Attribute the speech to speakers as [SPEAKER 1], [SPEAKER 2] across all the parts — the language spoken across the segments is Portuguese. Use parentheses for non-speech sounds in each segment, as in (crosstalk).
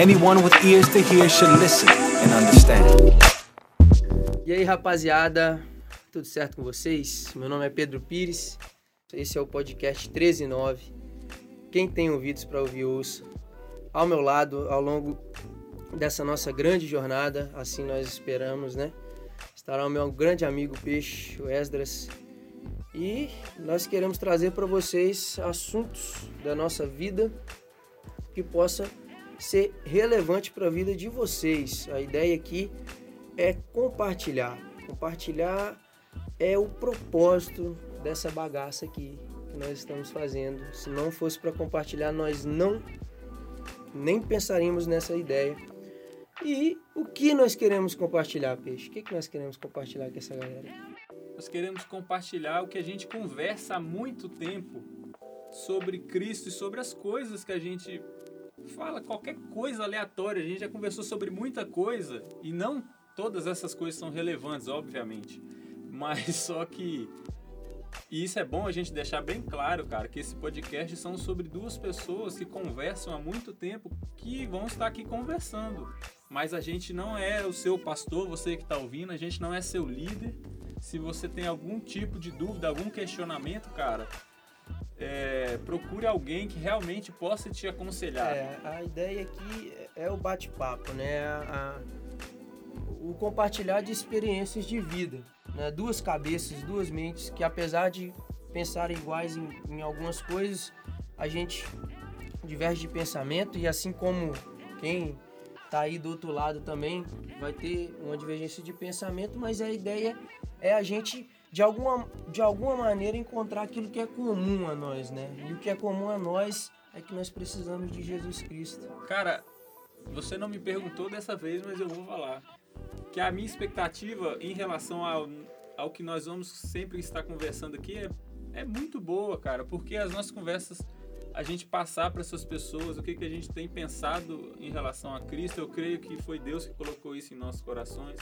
[SPEAKER 1] Anyone with ears to hear should listen and understand.
[SPEAKER 2] E aí, rapaziada, tudo certo com vocês? Meu nome é Pedro Pires, esse é o podcast 139. Quem tem ouvidos para ouvir, ouça. Ao meu lado, ao longo dessa nossa grande jornada, assim nós esperamos, né? Estará o meu grande amigo Peixe, o Esdras, e nós queremos trazer para vocês assuntos da nossa vida que possa ser relevante para a vida de vocês. A ideia aqui é compartilhar. Compartilhar é o propósito dessa bagaça aqui que nós estamos fazendo. Se não fosse para compartilhar, nós não nem pensaríamos nessa ideia. E o que nós queremos compartilhar, Peixe? O que, que nós queremos compartilhar com essa galera?
[SPEAKER 3] Nós queremos compartilhar o que a gente conversa há muito tempo sobre Cristo e sobre as coisas que a gente fala, qualquer coisa aleatória. A gente já conversou sobre muita coisa e não todas essas coisas são relevantes, obviamente. Mas (laughs) só que e isso é bom a gente deixar bem claro, cara, que esse podcast são sobre duas pessoas que conversam há muito tempo que vão estar aqui conversando. Mas a gente não é o seu pastor, você que está ouvindo, a gente não é seu líder. Se você tem algum tipo de dúvida, algum questionamento, cara, é, procure alguém que realmente possa te aconselhar.
[SPEAKER 2] É, a ideia aqui é o bate-papo, né? A, a, o compartilhar de experiências de vida. Né? Duas cabeças, duas mentes que, apesar de pensarem iguais em, em algumas coisas, a gente diverge de pensamento e assim como quem tá aí do outro lado também vai ter uma divergência de pensamento, mas a ideia é a gente de alguma, de alguma maneira encontrar aquilo que é comum a nós, né? E o que é comum a nós é que nós precisamos de Jesus Cristo.
[SPEAKER 3] Cara, você não me perguntou dessa vez, mas eu vou falar. Que a minha expectativa em relação ao, ao que nós vamos sempre estar conversando aqui é, é muito boa, cara, porque as nossas conversas a gente passar para essas pessoas o que, que a gente tem pensado em relação a Cristo. Eu creio que foi Deus que colocou isso em nossos corações.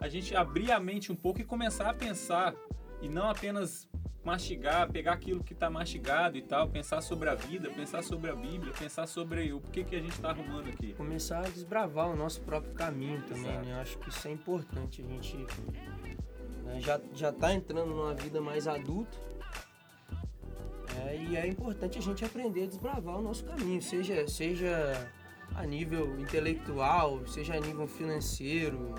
[SPEAKER 3] A gente abrir a mente um pouco e começar a pensar e não apenas mastigar, pegar aquilo que está mastigado e tal, pensar sobre a vida, pensar sobre a Bíblia, pensar sobre o que, que a gente está arrumando aqui.
[SPEAKER 2] Começar a desbravar o nosso próprio caminho também, né? Eu acho que isso é importante. A gente né, já, já tá entrando numa vida mais adulta, é, e é importante a gente aprender a desbravar o nosso caminho, seja, seja a nível intelectual, seja a nível financeiro,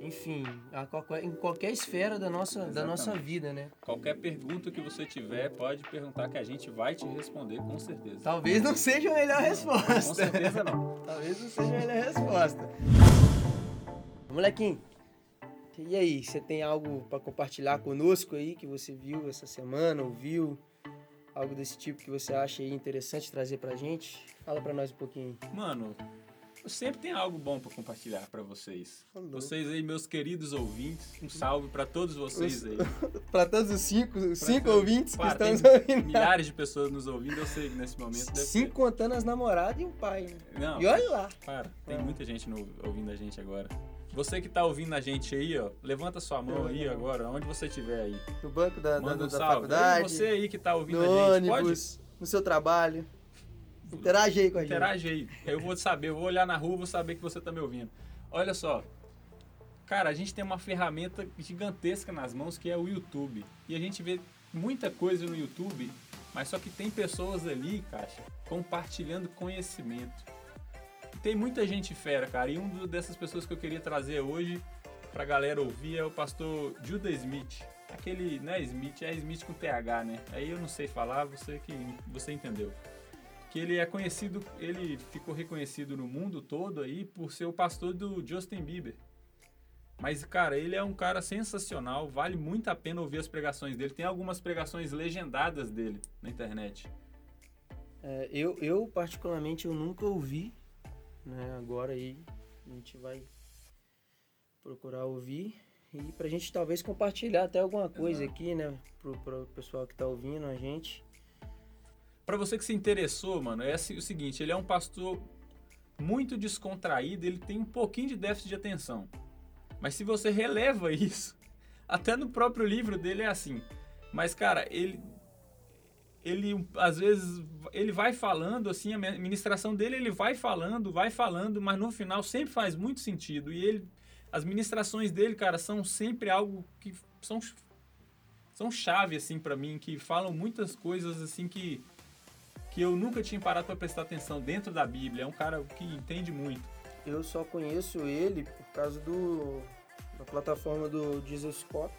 [SPEAKER 2] enfim, qualquer, em qualquer esfera da nossa, da nossa vida, né?
[SPEAKER 3] Qualquer pergunta que você tiver, pode perguntar que a gente vai te responder com certeza.
[SPEAKER 2] Talvez não seja a melhor resposta.
[SPEAKER 3] Com certeza não.
[SPEAKER 2] Talvez não seja a melhor resposta. Molequinho, e aí, você tem algo para compartilhar conosco aí que você viu essa semana, ouviu? Algo desse tipo que você acha interessante trazer pra gente? Fala pra nós um pouquinho.
[SPEAKER 3] Mano, eu sempre tem algo bom para compartilhar para vocês. Falou. Vocês aí, meus queridos ouvintes, um salve para todos vocês aí. (laughs)
[SPEAKER 2] para todos os cinco, cinco ouvintes que estão nos ouvindo.
[SPEAKER 3] Milhares de pessoas nos ouvindo, eu sei que nesse momento
[SPEAKER 2] Cinco contando as namoradas e um pai. Né?
[SPEAKER 3] Não.
[SPEAKER 2] E olha lá.
[SPEAKER 3] Para, tem ah. muita gente no, ouvindo a gente agora. Você que tá ouvindo a gente aí, ó, levanta sua mão aí agora, onde você estiver aí.
[SPEAKER 2] No banco da, Manda da, um da faculdade.
[SPEAKER 3] E você aí que tá ouvindo a gente,
[SPEAKER 2] ônibus, pode? no seu trabalho. Interage aí com a gente.
[SPEAKER 3] Interage aí. Eu vou saber, eu vou olhar na rua, vou saber que você tá me ouvindo. Olha só. Cara, a gente tem uma ferramenta gigantesca nas mãos que é o YouTube. E a gente vê muita coisa no YouTube, mas só que tem pessoas ali, Caixa, compartilhando conhecimento tem muita gente fera, cara. E um dessas pessoas que eu queria trazer hoje pra galera ouvir é o pastor Judah Smith. Aquele, né, Smith, é Smith com TH, né? Aí eu não sei falar, você que você entendeu. Que ele é conhecido, ele ficou reconhecido no mundo todo aí por ser o pastor do Justin Bieber. Mas, cara, ele é um cara sensacional, vale muito a pena ouvir as pregações dele. Tem algumas pregações legendadas dele na internet.
[SPEAKER 2] É, eu, eu, particularmente, eu nunca ouvi né? Agora aí a gente vai procurar ouvir e pra gente talvez compartilhar até alguma coisa Exato. aqui, né? Pro, pro pessoal que tá ouvindo a gente.
[SPEAKER 3] Para você que se interessou, mano, é o seguinte, ele é um pastor muito descontraído, ele tem um pouquinho de déficit de atenção. Mas se você releva (laughs) isso, até no próprio livro dele é assim. Mas, cara, ele ele às vezes ele vai falando assim a ministração dele ele vai falando vai falando mas no final sempre faz muito sentido. E ele as ministrações dele cara são sempre algo que são são chave assim para mim que falam muitas coisas assim que que eu nunca tinha parado para prestar atenção dentro da Bíblia. É um cara que entende muito.
[SPEAKER 2] Eu só conheço ele por causa do da plataforma do Jesus Cop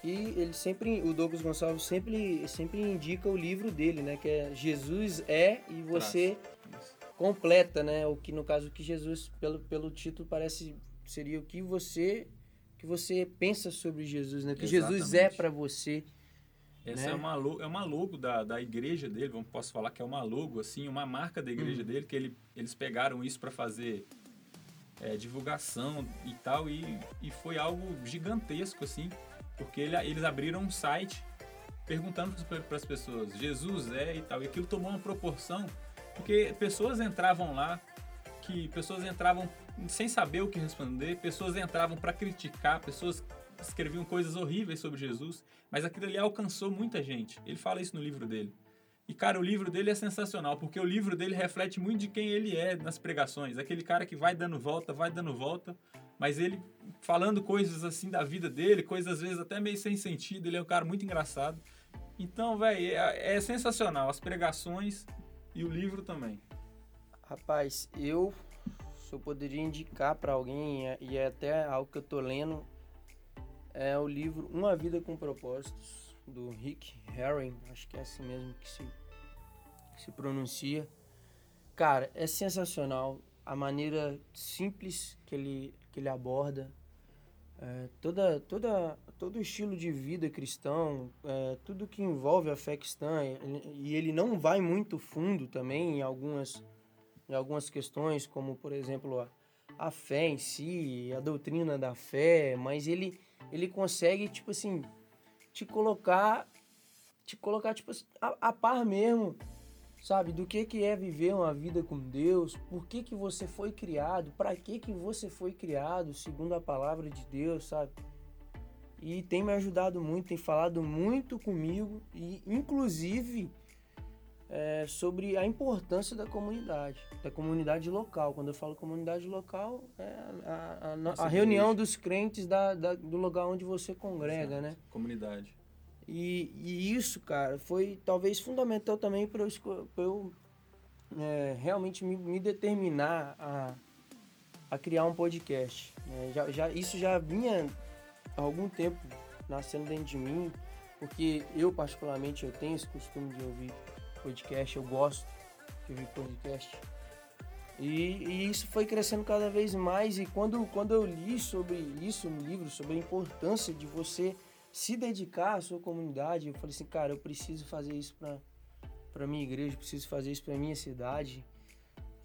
[SPEAKER 2] que ele sempre, o Douglas Gonçalves sempre, sempre indica o livro dele, né? Que é Jesus é e você completa, né? O que no caso que Jesus, pelo, pelo título, parece seria o que você que você pensa sobre Jesus, né? O que Exatamente. Jesus é para você.
[SPEAKER 3] Essa né? é, uma, é uma logo da, da igreja dele, vamos, posso falar que é uma logo, assim, uma marca da igreja hum. dele, que ele, eles pegaram isso para fazer é, divulgação e tal, e, e foi algo gigantesco, assim. Porque ele, eles abriram um site perguntando para as pessoas, Jesus é e tal. E aquilo tomou uma proporção, porque pessoas entravam lá, que pessoas entravam sem saber o que responder, pessoas entravam para criticar, pessoas escreviam coisas horríveis sobre Jesus, mas aquilo ali alcançou muita gente. Ele fala isso no livro dele. E, cara, o livro dele é sensacional, porque o livro dele reflete muito de quem ele é nas pregações. Aquele cara que vai dando volta, vai dando volta, mas ele falando coisas assim da vida dele, coisas às vezes até meio sem sentido. Ele é um cara muito engraçado. Então, velho, é, é, sensacional. As pregações e o livro também.
[SPEAKER 2] Rapaz, eu se eu poderia indicar para alguém, e é até algo que eu tô lendo, é o livro Uma Vida com Propósitos, do Rick Herring, acho que é assim mesmo que se, que se pronuncia. Cara, é sensacional a maneira simples que ele, que ele aborda, é, toda, toda, todo o estilo de vida cristão, é, tudo que envolve a fé cristã, e ele não vai muito fundo também em algumas, em algumas questões, como por exemplo a, a fé em si, a doutrina da fé, mas ele, ele consegue, tipo assim, te colocar, te colocar tipo, a, a par mesmo sabe? Do que, que é viver uma vida com Deus, por que, que você foi criado, para que, que você foi criado, segundo a palavra de Deus, sabe? E tem me ajudado muito, tem falado muito comigo, e inclusive é, sobre a importância da comunidade, da comunidade local. Quando eu falo comunidade local, é a, a, a, a reunião dos crentes da, da, do lugar onde você congrega, Exato. né?
[SPEAKER 3] Comunidade.
[SPEAKER 2] E, e isso, cara, foi talvez fundamental também para eu, pra eu é, realmente me, me, determinar a, a criar um podcast. Né? Já, já, isso já vinha há algum tempo nascendo dentro de mim, porque eu particularmente eu tenho esse costume de ouvir podcast, eu gosto de ouvir podcast. E, e, isso foi crescendo cada vez mais. E quando, quando eu li sobre isso no livro, sobre a importância de você se dedicar à sua comunidade. Eu falei assim, cara, eu preciso fazer isso para para minha igreja, preciso fazer isso para minha cidade.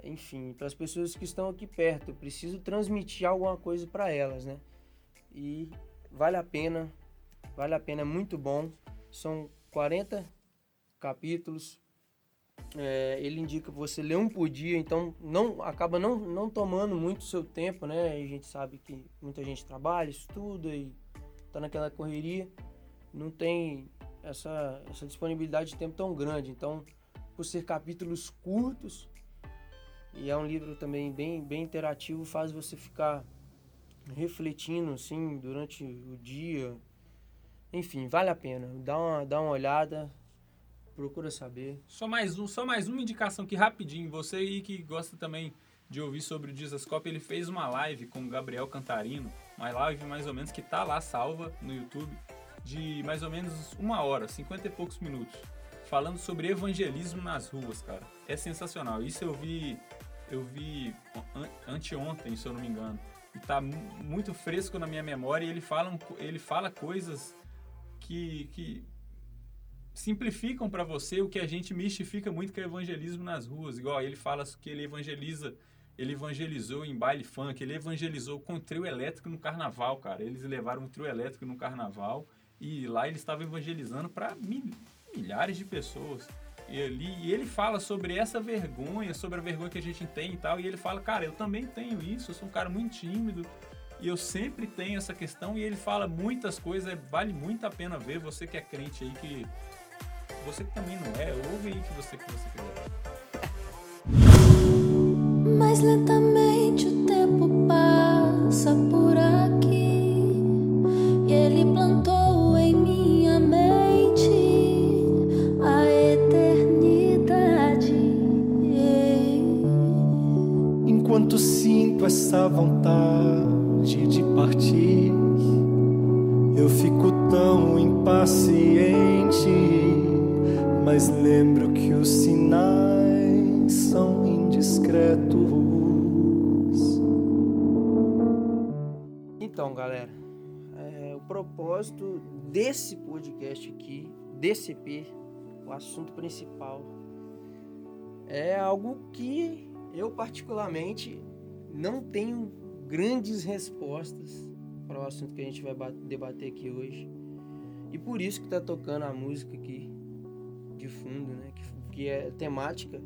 [SPEAKER 2] Enfim, para as pessoas que estão aqui perto, eu preciso transmitir alguma coisa para elas, né? E vale a pena, vale a pena, é muito bom. São 40 capítulos. É, ele indica você lê um por dia, então não acaba não, não tomando muito seu tempo, né? a gente sabe que muita gente trabalha, estuda e tá naquela correria, não tem essa, essa disponibilidade de tempo tão grande. Então, por ser capítulos curtos, e é um livro também bem, bem interativo, faz você ficar refletindo assim durante o dia. Enfim, vale a pena. Dá uma, dá uma olhada, procura saber.
[SPEAKER 3] Só mais um, só mais uma indicação aqui rapidinho. Você aí que gosta também de ouvir sobre o Dizascope, ele fez uma live com o Gabriel Cantarino uma live mais ou menos que tá lá salva no YouTube, de mais ou menos uma hora, 50 e poucos minutos, falando sobre evangelismo nas ruas, cara. É sensacional. Isso eu vi, eu vi anteontem, se eu não me engano. E tá muito fresco na minha memória e ele fala, ele fala coisas que, que simplificam para você o que a gente mistifica muito que é evangelismo nas ruas. Igual ele fala que ele evangeliza ele evangelizou em baile funk, ele evangelizou com trio elétrico no carnaval, cara. Eles levaram um trio elétrico no carnaval e lá ele estava evangelizando para mil, milhares de pessoas. E ele, e ele fala sobre essa vergonha, sobre a vergonha que a gente tem e tal. E ele fala, cara, eu também tenho isso, eu sou um cara muito tímido e eu sempre tenho essa questão. E ele fala muitas coisas, vale muito a pena ver. Você que é crente aí, que Você que também não é, ouve aí que você que você quiser.
[SPEAKER 4] Mas lentamente o tempo passa por aqui e ele plantou em minha mente a eternidade.
[SPEAKER 5] Enquanto sinto essa vontade de partir, eu fico tão impaciente, mas lembro que os sinais são indiscretos.
[SPEAKER 2] Então, galera, é, o propósito desse podcast aqui, desse EP, o assunto principal, é algo que eu particularmente não tenho grandes respostas para o assunto que a gente vai ba- debater aqui hoje. E por isso que tá tocando a música aqui de fundo, né? Que, que é temática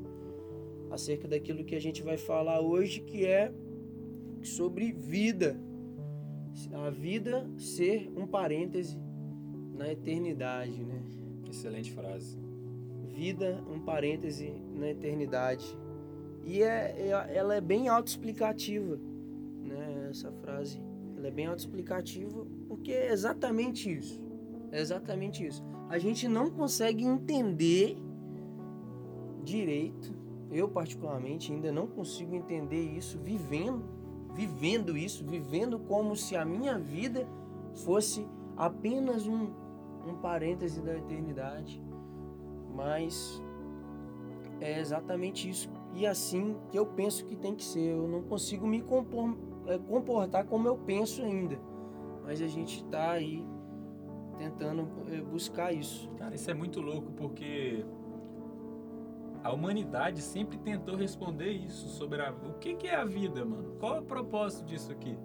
[SPEAKER 2] acerca daquilo que a gente vai falar hoje, que é sobre vida. A vida ser um parêntese na eternidade, né?
[SPEAKER 3] Excelente frase.
[SPEAKER 2] Vida, um parêntese na eternidade. E é, é- ela é bem autoexplicativa, né? Essa frase, ela é bem autoexplicativa porque é exatamente isso. É exatamente isso. A gente não consegue entender direito. Eu particularmente ainda não consigo entender isso vivendo, vivendo isso, vivendo como se a minha vida fosse apenas um, um parêntese da eternidade. Mas é exatamente isso. E assim que eu penso que tem que ser. Eu não consigo me é, comportar como eu penso ainda. Mas a gente está aí tentando é, buscar isso.
[SPEAKER 3] Cara, isso é muito louco porque a humanidade sempre tentou responder isso sobre a, o que, que é a vida, mano. Qual é o propósito disso aqui?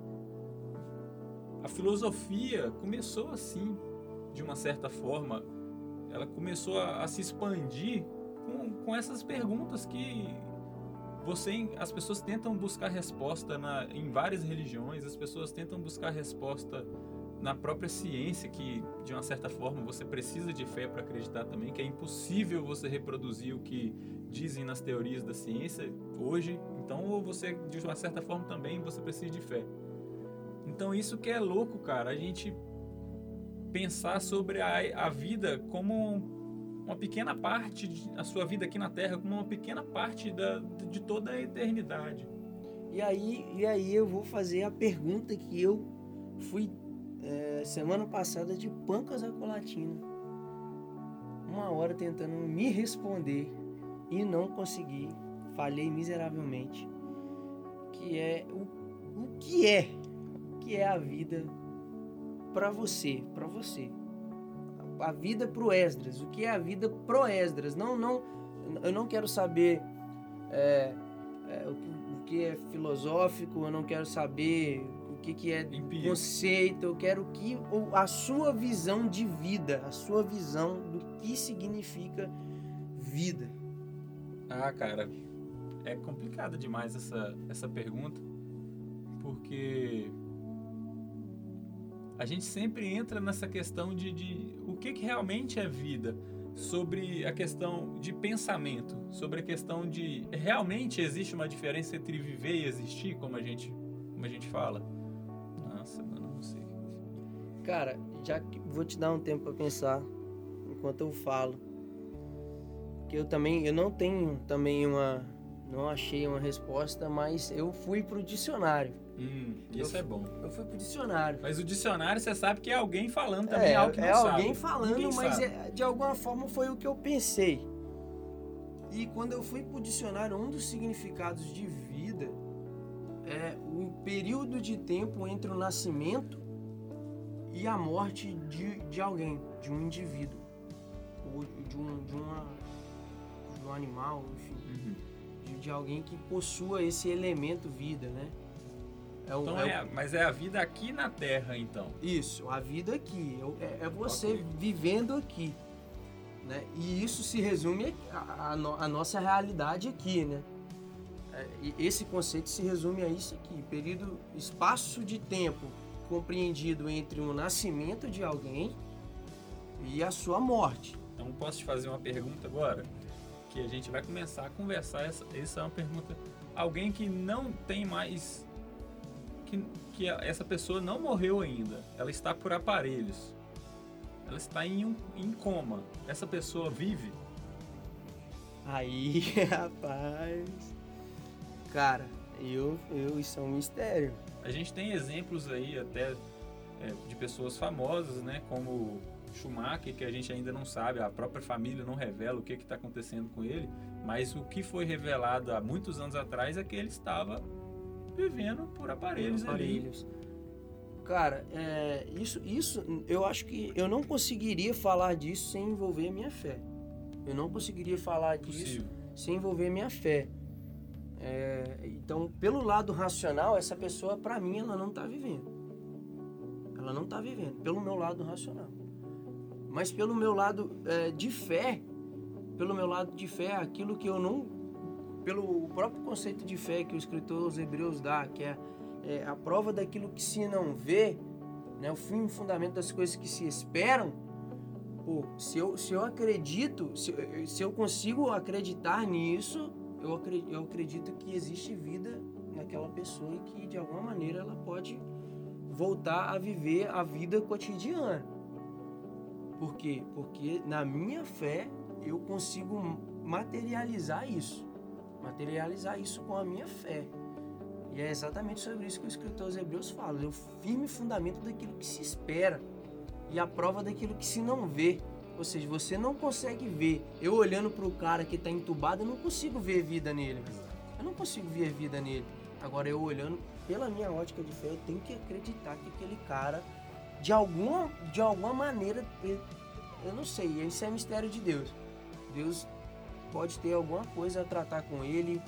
[SPEAKER 3] A filosofia começou assim, de uma certa forma. Ela começou a, a se expandir com, com essas perguntas que você, as pessoas tentam buscar resposta na, em várias religiões, as pessoas tentam buscar resposta na própria ciência, que de uma certa forma você precisa de fé para acreditar também, que é impossível você reproduzir o que dizem nas teorias da ciência hoje. Então, ou você, de uma certa forma também, você precisa de fé. Então, isso que é louco, cara, a gente pensar sobre a, a vida como uma pequena parte, a sua vida aqui na Terra, como uma pequena parte da, de toda a eternidade.
[SPEAKER 2] E aí, e aí eu vou fazer a pergunta que eu fui é, semana passada de pancas a colatina. Uma hora tentando me responder e não consegui. Falhei miseravelmente. Que é o, o que é? O que é a vida para você? Para você. A vida pro Esdras. O que é a vida pro Esdras? Não, não, eu não quero saber é, é, o, que, o que é filosófico, eu não quero saber que, que é conceito, eu quero que a sua visão de vida, a sua visão do que significa vida.
[SPEAKER 3] Ah, cara, é complicado demais essa, essa pergunta, porque a gente sempre entra nessa questão de, de o que, que realmente é vida, sobre a questão de pensamento, sobre a questão de realmente existe uma diferença entre viver e existir, como a gente, como a gente fala. Nossa, mano, não sei.
[SPEAKER 2] Cara, já que vou te dar um tempo para pensar enquanto eu falo. Que eu também, eu não tenho também uma, não achei uma resposta, mas eu fui pro dicionário.
[SPEAKER 3] Hum, isso é bom.
[SPEAKER 2] Eu fui pro dicionário.
[SPEAKER 3] Mas o dicionário, você sabe que é alguém falando também
[SPEAKER 2] É,
[SPEAKER 3] algo que não
[SPEAKER 2] é
[SPEAKER 3] sabe.
[SPEAKER 2] alguém falando,
[SPEAKER 3] Ninguém
[SPEAKER 2] mas é- de alguma forma foi o que eu pensei. E quando eu fui pro dicionário, um dos significados de vida é o período de tempo entre o nascimento e a morte de, de alguém, de um indivíduo, ou de um, de uma, de um animal, enfim,
[SPEAKER 3] Uhum.
[SPEAKER 2] de, de alguém que possua esse elemento vida, né? É o-
[SPEAKER 3] Então
[SPEAKER 2] é o-
[SPEAKER 3] é, mas é a vida aqui na Terra, então.
[SPEAKER 2] isso, a vida aqui. É, é você
[SPEAKER 3] Ok.
[SPEAKER 2] vivendo aqui. Né? E isso se resume a nossa realidade aqui, né? É, esse conceito se resume a isso aqui. Período, espaço de tempo compreendido entre o nascimento de alguém e a sua morte.
[SPEAKER 3] Então posso te fazer uma pergunta agora? Que a gente vai começar a conversar. Essa, essa é uma pergunta. Alguém que não tem mais. Que, que essa pessoa não morreu ainda. Ela está por aparelhos. Ela está em, um, em coma. Essa pessoa vive?
[SPEAKER 2] Aí, (laughs) rapaz. Cara, eu, eu, isso é um mistério.
[SPEAKER 3] A gente tem exemplos aí até é, de pessoas famosas, né? Como Schumacher, que a gente ainda não sabe, a própria família não revela o que está acontecendo com ele, mas o que foi revelado há muitos anos atrás é que ele estava vivendo por aparelhos, aparelhos. ali.
[SPEAKER 2] Cara, é, isso, isso eu acho que eu não conseguiria falar disso sem envolver a minha fé. Eu não conseguiria falar disso sem envolver a minha fé. É, então, pelo lado racional, essa pessoa, para mim, ela não está vivendo. Ela não está vivendo, pelo meu lado racional. Mas pelo meu lado é, de fé, pelo meu lado de fé, aquilo que eu não. Pelo próprio conceito de fé que o escritor aos Hebreus dá, que é, é a prova daquilo que se não vê, né, o fim e fundamento das coisas que se esperam. Pô, se eu, se eu acredito, se, se eu consigo acreditar nisso, eu acredito, eu acredito que existe vida naquela pessoa e que de alguma maneira ela pode voltar a viver a vida cotidiana. Por quê? Porque na minha fé eu consigo materializar isso. Materializar isso com a minha fé. E é exatamente sobre isso que o escritor aos Hebreus fala. É o firme fundamento daquilo que se espera e a prova daquilo que se não vê. Ou seja, você não consegue ver. Eu olhando para o cara que está entubado, eu não consigo ver vida nele. Eu não consigo ver vida nele. Agora, eu olhando pela minha ótica de fé, eu tenho que acreditar que aquele cara de alguma, de alguma maneira, eu não sei, isso é mistério de Deus. Deus pode ter alguma coisa a tratar com ele.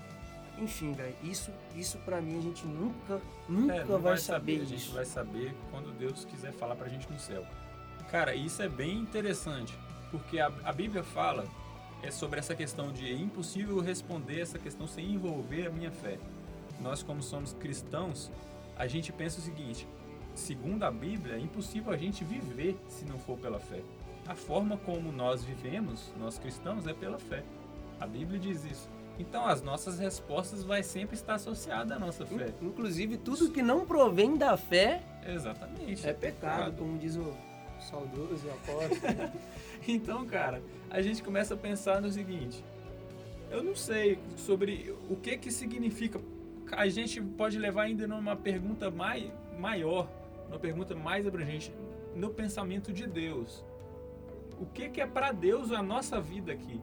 [SPEAKER 2] Enfim, velho, isso, isso para mim a gente nunca, nunca é, vai, vai, saber.
[SPEAKER 3] A gente vai saber quando Deus quiser falar pra gente no céu. Cara, isso é bem interessante, porque a, a Bíblia fala é sobre essa questão de é impossível responder essa questão sem envolver a minha fé. Nós, como somos cristãos, a gente pensa o seguinte: segundo a Bíblia, é impossível a gente viver se não for pela fé. A forma como nós vivemos, nós cristãos, é pela fé. A Bíblia diz isso. Então as nossas respostas vai sempre estar associada à nossa fé.
[SPEAKER 2] Inclusive tudo que não provém da fé
[SPEAKER 3] Exatamente.
[SPEAKER 2] É pecado, como diz o saudoso apóstolo. (laughs)
[SPEAKER 3] então, cara, a gente começa a pensar no seguinte: eu não sei sobre o que que significa. A gente pode levar ainda numa pergunta mais, maior, uma pergunta mais abrangente, no pensamento de Deus. O que, que é para Deus a nossa vida aqui?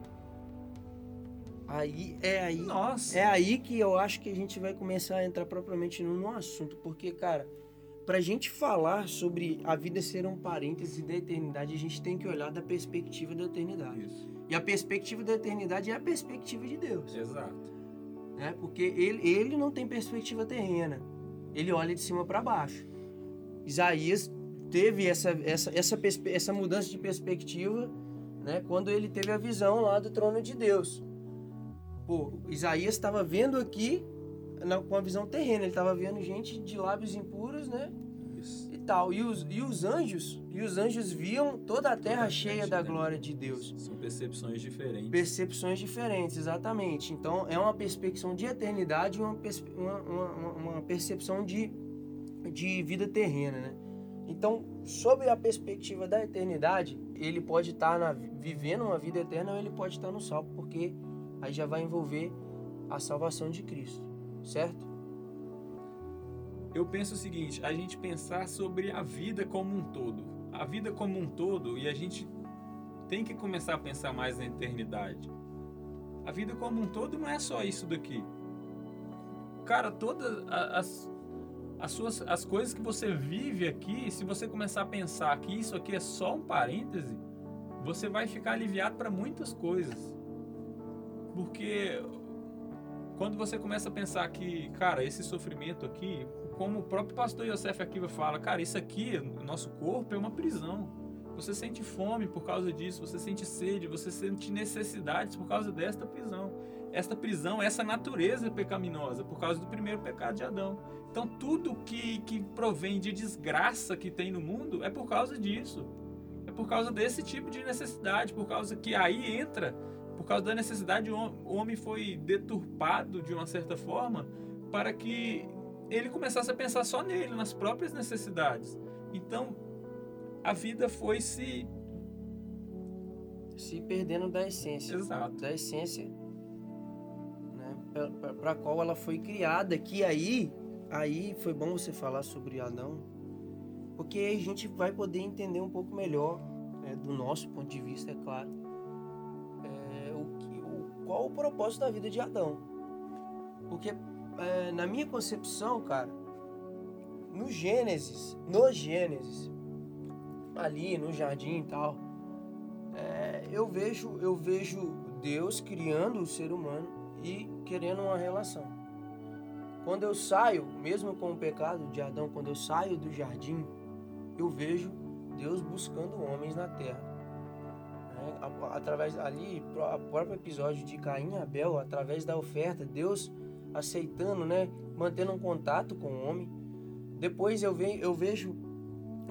[SPEAKER 2] Aí é aí.
[SPEAKER 3] Nossa.
[SPEAKER 2] É aí que eu acho que a gente vai começar a entrar propriamente no, no assunto, porque cara, para a gente falar sobre a vida ser um parêntese da eternidade, a gente tem que olhar da perspectiva da eternidade.
[SPEAKER 3] Isso.
[SPEAKER 2] E a perspectiva da eternidade é a perspectiva de Deus.
[SPEAKER 3] Exato.
[SPEAKER 2] Né? Porque ele, ele não tem perspectiva terrena. Ele olha de cima para baixo. Isaías teve essa, essa, essa, essa mudança de perspectiva né? quando ele teve a visão lá do trono de Deus. Pô, Isaías estava vendo aqui na, com a visão terrena. Ele estava vendo gente de lábios impuros, né? Isso. E tal. E os, e os anjos, e os anjos viam toda a terra toda cheia da glória de Deus.
[SPEAKER 3] São percepções diferentes.
[SPEAKER 2] Percepções diferentes, exatamente. Então é uma percepção de eternidade e uma, uma, uma, uma percepção de, de vida terrena, né? Então, sob a perspectiva da eternidade, ele pode estar tá vivendo uma vida eterna ou ele pode estar tá no salvo, porque aí já vai envolver a salvação de Cristo certo?
[SPEAKER 3] Eu penso o seguinte, a gente pensar sobre a vida como um todo. A vida como um todo e a gente tem que começar a pensar mais na eternidade. A vida como um todo não é só isso daqui. Cara, todas as, as, suas, as coisas que você vive aqui, se você começar a pensar que isso aqui é só um parêntese, você vai ficar aliviado para muitas coisas. Porque quando você começa a pensar que, cara, esse sofrimento aqui, como o próprio pastor Yosef Akiva fala, cara, isso aqui, o nosso corpo é uma prisão. Você sente fome por causa disso, você sente sede, você sente necessidades por causa desta prisão. Esta prisão, essa natureza pecaminosa, por causa do primeiro pecado de Adão. Então, tudo que, que provém de desgraça que tem no mundo é por causa disso. É É por causa desse tipo de necessidade, por causa que aí entra, por causa da necessidade, o hom- o homem foi deturpado de uma certa forma para que ele começasse a pensar só nele, nas próprias necessidades. Então, a vida foi se.
[SPEAKER 2] Se perdendo da essência.
[SPEAKER 3] Exato.
[SPEAKER 2] Da essência né, para qual ela foi criada. Que aí, aí foi bom você falar sobre Adão, porque aí a gente vai poder entender um pouco melhor, né, do nosso ponto de vista, é claro, qual o propósito da vida de Adão. Porque é, na minha concepção, cara, no Gênesis, no Gênesis, ali no jardim e tal, é, eu vejo eu vejo Deus criando o ser humano e querendo uma relação. Quando eu saio, mesmo com o pecado de Adão, quando eu saio do jardim, eu vejo Deus buscando homens na terra. Né? Através ali, o próprio episódio de Caim e Abel, através da oferta, Deus aceitando, né, mantendo um contato com o homem. Depois eu, ve, eu vejo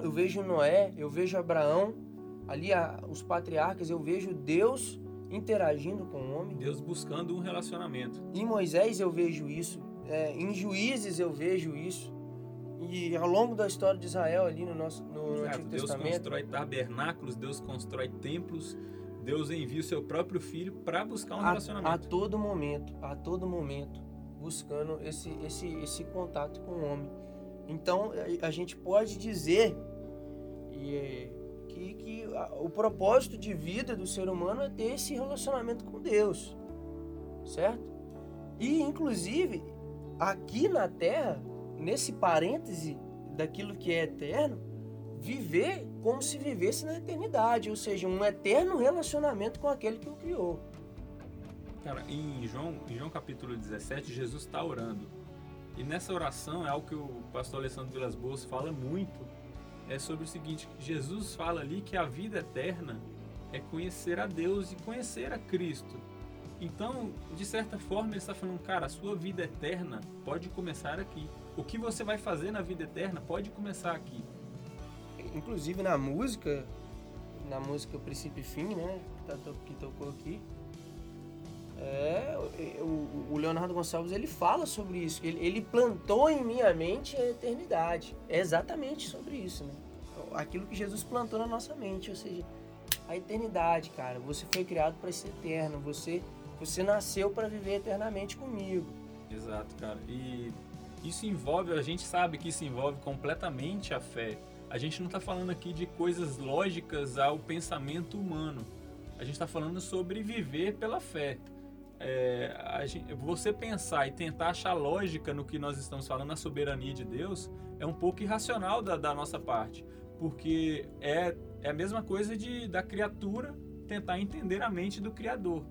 [SPEAKER 2] eu vejo Noé, eu vejo Abraão, ali a- os patriarcas, eu vejo Deus interagindo com o homem.
[SPEAKER 3] Deus buscando um relacionamento.
[SPEAKER 2] Em Moisés eu vejo isso, é, em Juízes eu vejo isso. E ao longo da história de Israel ali no nosso no,
[SPEAKER 3] Exato.
[SPEAKER 2] Antigo
[SPEAKER 3] Deus
[SPEAKER 2] Testamento,
[SPEAKER 3] constrói tabernáculos, Deus constrói templos, Deus envia o seu próprio filho para buscar um
[SPEAKER 2] a, a
[SPEAKER 3] relacionamento.
[SPEAKER 2] todo momento, a todo momento, buscando esse, esse, esse contato com o homem. Então a, a gente pode dizer e, é, que, que a- o propósito de vida do ser humano é ter esse relacionamento com Deus, certo? E inclusive aqui na Terra, nesse parêntese daquilo que é eterno, viver como se vivesse na eternidade, ou seja, um eterno relacionamento com aquele que o criou.
[SPEAKER 3] Cara, em João, em João capítulo 17, Jesus está orando. E nessa oração é algo que o pastor Alessandro Vilas Boas fala muito. É sobre o seguinte: Jesus fala ali que a vida eterna é conhecer a Deus e conhecer a Cristo. Então, de certa forma, ele está falando, cara, a sua vida eterna pode começar aqui. O que você vai fazer na vida eterna pode começar aqui.
[SPEAKER 2] Inclusive na música, na música Princípio e Fim, né, que, tá, que tocou aqui, é, o, o Leonardo Gonçalves ele fala sobre isso. Ele, ele plantou em minha mente a eternidade. É exatamente sobre isso, né? Aquilo que Jesus plantou na nossa mente, ou seja, a eternidade, cara. Você foi criado para ser eterno. Você, você nasceu para viver eternamente comigo.
[SPEAKER 3] Exato, cara. E isso envolve, a gente sabe que isso envolve completamente a fé. A gente não está falando aqui de coisas lógicas ao pensamento humano. A gente está falando sobre viver pela fé. É, gente- você pensar e tentar achar lógica no que nós estamos falando, na soberania de Deus, é um pouco irracional da, da nossa parte. Porque é, é a mesma coisa de, da criatura tentar entender a mente do Criador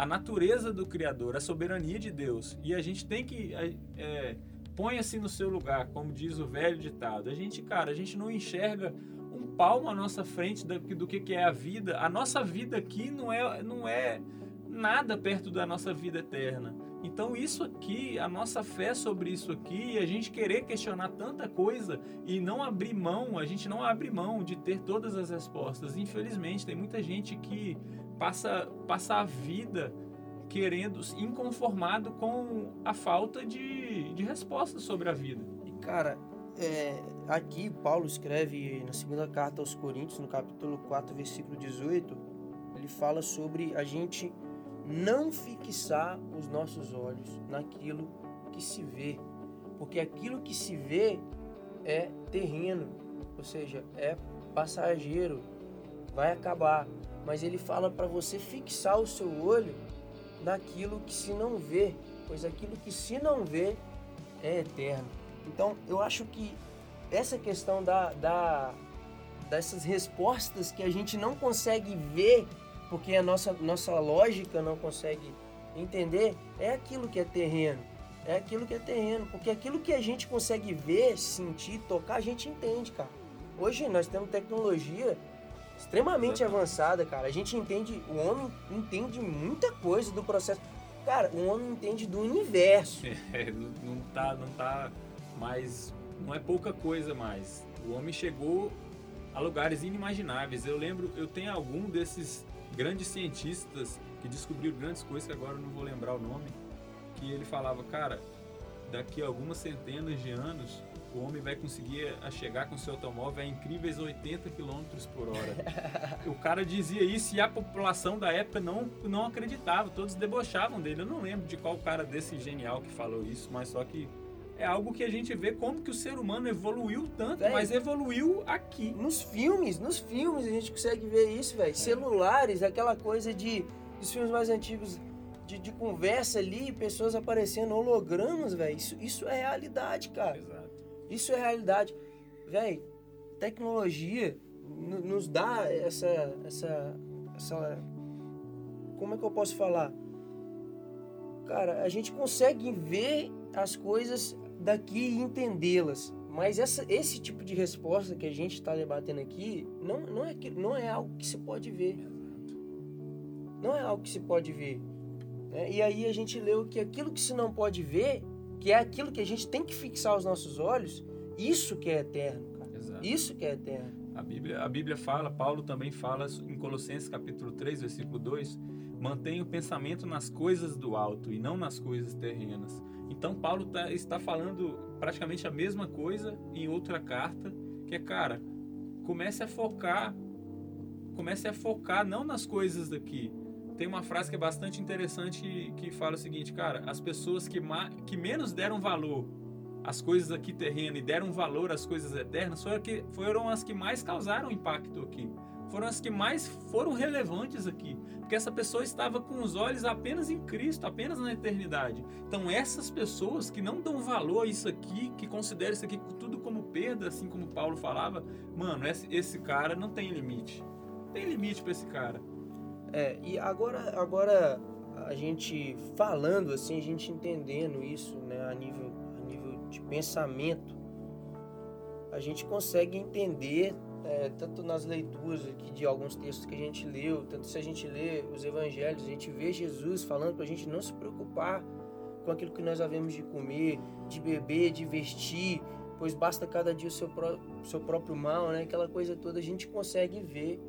[SPEAKER 3] a natureza do Criador, a soberania de Deus. E a gente tem que. É, Ponha-se no seu lugar, como diz o velho ditado. A gente, cara, a gente não enxerga um palmo à nossa frente do que, que é a vida. A nossa vida aqui não é, não é nada perto da nossa vida eterna. Então, isso aqui, a nossa fé sobre isso aqui, a gente querer questionar tanta coisa e não abrir mão, a gente não abre mão de ter todas as respostas. Infelizmente, tem muita gente que passa, passa a vida querendo, inconformado com a falta de, de respostas sobre a vida.
[SPEAKER 2] E cara, é, aqui Paulo escreve na segunda carta aos Coríntios, no capítulo 4, versículo 18, ele fala sobre a gente não fixar os nossos olhos naquilo que se vê, porque aquilo que se vê é terreno, ou seja, é passageiro, vai acabar. Mas ele fala para você fixar o seu olho naquilo que se não vê, pois aquilo que se não vê é eterno. Então, eu acho que essa questão da, da, dessas respostas que a gente não consegue ver, porque a nossa, nossa lógica não consegue entender, é aquilo que é terreno. É aquilo que é terreno. Porque aquilo que a gente consegue ver, sentir, tocar, a gente entende, cara. Hoje nós temos tecnologia extremamente avançada, cara. A gente entende, o homem entende muita coisa do processo. Cara, o homem entende do universo. (laughs)
[SPEAKER 3] É, não, não tá, não tá mais, não é pouca coisa mais. O homem chegou a lugares inimagináveis. Eu lembro, eu tenho algum desses grandes cientistas que descobriram grandes coisas que agora eu não vou lembrar o nome, que ele falava, cara, daqui a algumas centenas de anos o homem vai conseguir a chegar com seu automóvel a incríveis 80 km por hora. (laughs) o cara dizia isso e a população da época não, não acreditava, todos debochavam dele. Eu não lembro de qual cara desse genial que falou isso, mas só que é algo que a gente vê como que o ser humano evoluiu tanto,
[SPEAKER 2] Véi.
[SPEAKER 3] mas evoluiu aqui.
[SPEAKER 2] Nos filmes, nos filmes a gente consegue ver isso, velho. Celulares, aquela coisa de dos filmes mais antigos de, de conversa ali, pessoas aparecendo, hologramas, velho. Isso, isso é realidade, cara.
[SPEAKER 3] Exato.
[SPEAKER 2] Isso é realidade. Véi, tecnologia no- nos dá essa, essa, essa. Como é que eu posso falar? Cara, a gente consegue ver as coisas daqui e entendê-las. Mas essa, esse tipo de resposta que a gente está debatendo aqui não, não, é, não é algo que se pode ver. Não é algo que se pode ver. né? E aí a gente leu que aquilo que se não pode ver, que é aquilo que a gente tem que fixar os nossos olhos, isso que é eterno, cara.
[SPEAKER 3] Exato.
[SPEAKER 2] Isso que é eterno.
[SPEAKER 3] A Bíblia, a Bíblia fala, Paulo também fala em Colossenses capítulo 3, versículo 2, mantenha o pensamento nas coisas do alto e não nas coisas terrenas. Então Paulo tá- está falando praticamente a mesma coisa em outra carta, que é, cara, comece a focar, comece a focar não nas coisas daqui. Tem uma frase que é bastante interessante que fala o seguinte, cara, as pessoas que, que menos deram valor as coisas aqui terrenas e deram valor às coisas eternas foram, que, foram as que mais causaram impacto aqui. Foram as que mais foram relevantes aqui. Porque essa pessoa estava com os olhos apenas em Cristo, apenas na eternidade. Então, essas pessoas que não dão valor a isso aqui, que consideram isso aqui tudo como perda, assim como Paulo falava, mano, esse, esse cara não tem limite. Tem limite para esse cara.
[SPEAKER 2] É, e agora, agora a gente falando assim, a gente entendendo isso, né, a nível, a nível de pensamento, a gente consegue entender é, tanto nas leituras aqui de alguns textos que a gente leu, tanto se a gente lê os evangelhos, a gente vê Jesus falando para a gente não se preocupar com aquilo que nós havemos de comer, de beber, de vestir, pois basta cada dia o seu, pró seu próprio mal, né? Aquela coisa toda a gente consegue ver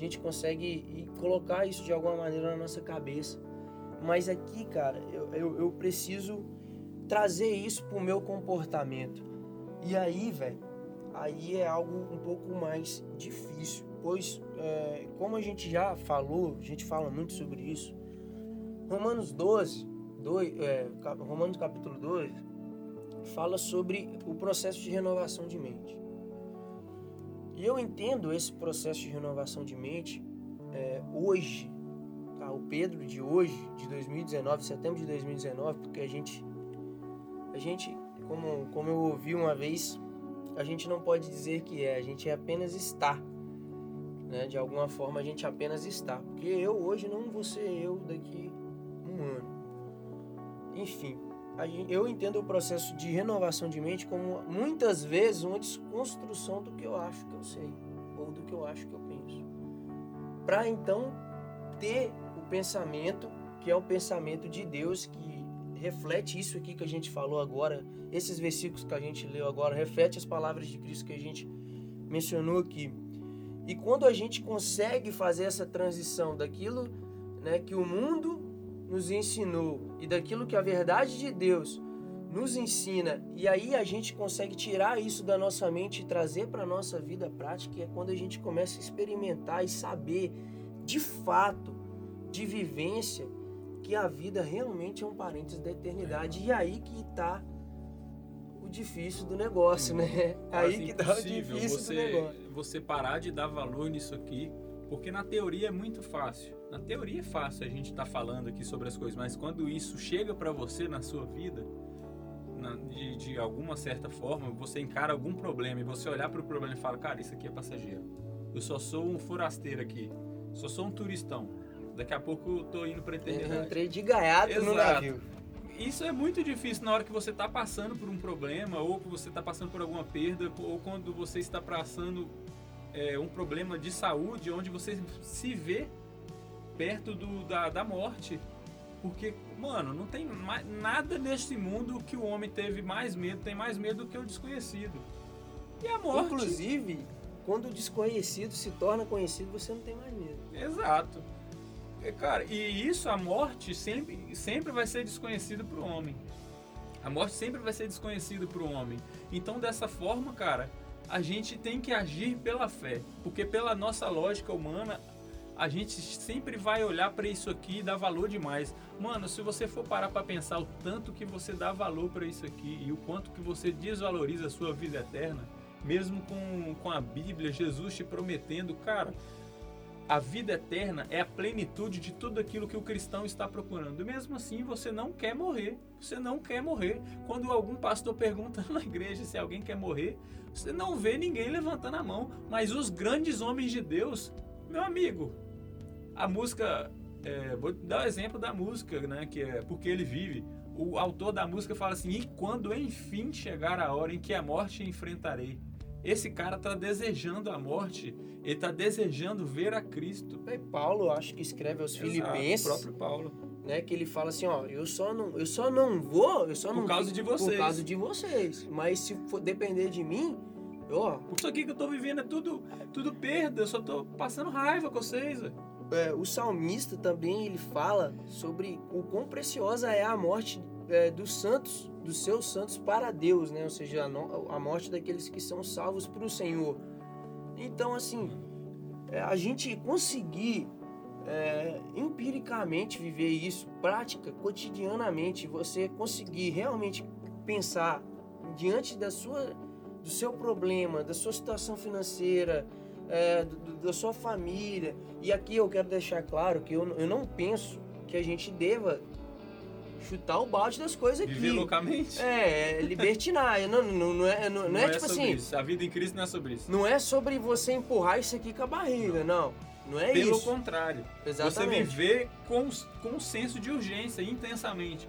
[SPEAKER 2] a gente consegue colocar isso de alguma maneira na nossa cabeça. Mas aqui, cara, eu, eu, eu preciso trazer isso pro meu comportamento. E aí, velho, aí é algo um pouco mais difícil. Pois, é, como a gente já falou, a gente fala muito sobre isso, Romanos 12, 2, é, Romanos capítulo 12, fala sobre o processo de renovação de mente. E eu entendo esse processo de renovação de mente é, hoje, tá? o Pedro de hoje, de 2019, setembro de 2019, porque a gente, a gente, como, como eu ouvi uma vez, a gente não pode dizer que é, a gente apenas está. Né? De alguma forma a gente apenas está. Porque eu hoje não vou ser eu daqui um ano. Enfim, eu entendo o processo de renovação de mente como muitas vezes uma desconstrução do que eu acho que eu sei ou do que eu acho que eu penso. Para então ter o pensamento que é o pensamento de Deus que reflete isso aqui que a gente falou agora, esses versículos que a gente leu agora, reflete as palavras de Cristo que a gente mencionou aqui. E quando a gente consegue fazer essa transição daquilo né, que o mundo nos ensinou e daquilo que a verdade de Deus nos ensina, e aí a gente consegue tirar isso da nossa mente e trazer para a nossa vida prática, é quando a gente começa a experimentar e saber de fato, de vivência, que a vida realmente é um parênteses da eternidade. E aí que está o difícil do negócio, né?
[SPEAKER 3] Quase
[SPEAKER 2] Aí que tá o difícil do
[SPEAKER 3] você,
[SPEAKER 2] negócio.
[SPEAKER 3] você parar de dar valor nisso aqui, porque na teoria é muito fácil. Na teoria é fácil a gente estar falando aqui sobre as coisas, mas quando isso chega para você na sua vida, na- de, de alguma certa forma, você encara algum problema e você olhar para o problema e fala, cara, isso aqui é passageiro. Eu só sou um forasteiro aqui, só sou um turistão. Daqui a pouco eu tô indo para eternidade.
[SPEAKER 2] entrei de gaiato no
[SPEAKER 3] Exato.
[SPEAKER 2] navio.
[SPEAKER 3] Isso é muito difícil na hora que você está passando por um problema, ou que você está passando por alguma perda, ou quando você está passando é, um problema de saúde, onde você se vê perto do, da, da morte. Porque, mano, não tem mais, nada neste mundo que o homem teve mais medo, tem mais medo do que o desconhecido. E a morte.
[SPEAKER 2] Inclusive, quando o desconhecido se torna conhecido, você não tem mais medo.
[SPEAKER 3] Exato. É, Cara, e isso, a morte sempre, sempre vai ser desconhecido para o homem. A morte sempre vai ser desconhecida para o homem. Então, dessa forma, cara, a gente tem que agir pela fé. Porque pela nossa lógica humana, a gente sempre vai olhar para isso aqui e dar valor demais. Mano, se você for parar para pensar o tanto que você dá valor para isso aqui e o quanto que você desvaloriza a sua vida eterna, mesmo com, com a Bíblia, Jesus te prometendo, cara, a vida eterna é a plenitude de tudo aquilo que o cristão está procurando. Mesmo assim, você não quer morrer. Você não quer morrer. Quando algum pastor pergunta (laughs) na igreja se alguém quer morrer, você não vê ninguém levantando a mão. Mas os grandes homens de Deus, meu amigo, a música. é, vou dar o exemplo da música, né? Que é Porque Ele Vive. O autor da música fala assim: E quando enfim chegar a hora em que a morte enfrentarei. Esse cara tá desejando a morte, ele tá desejando ver a Cristo.
[SPEAKER 2] E Paulo, acho que escreve aos
[SPEAKER 3] Exato,
[SPEAKER 2] Filipenses,
[SPEAKER 3] o próprio Paulo.
[SPEAKER 2] né, que ele fala assim, ó, eu só não, eu só não vou, eu só
[SPEAKER 3] Por
[SPEAKER 2] não
[SPEAKER 3] causa de vocês.
[SPEAKER 2] por causa de vocês, mas se for depender de mim, ó,
[SPEAKER 3] Isso aqui que eu tô vivendo é tudo, tudo perda, eu só tô passando raiva com vocês. velho.
[SPEAKER 2] É, o salmista também ele fala sobre o quão preciosa é a morte é, dos santos, dos seus santos para Deus, né? Ou seja, a, no- a morte daqueles que são salvos para o Senhor. Então, assim, é, a gente conseguir é, empiricamente viver isso, prática, cotidianamente, você conseguir realmente pensar diante da sua, do seu problema, da sua situação financeira, é, da sua família. E aqui eu quero deixar claro que eu, eu não penso que a gente deva chutar o balde das coisas aqui.
[SPEAKER 3] Viver loucamente.
[SPEAKER 2] É, é libertinar. Não, não, não é, não, não é tipo
[SPEAKER 3] sobre
[SPEAKER 2] assim.
[SPEAKER 3] isso. A vida em Cristo não é sobre isso.
[SPEAKER 2] Não é sobre você empurrar isso aqui com a barriga, não. Não, é
[SPEAKER 3] Pelo
[SPEAKER 2] isso.
[SPEAKER 3] contrário. Você
[SPEAKER 2] Exatamente.
[SPEAKER 3] viver com, com um senso de urgência, intensamente.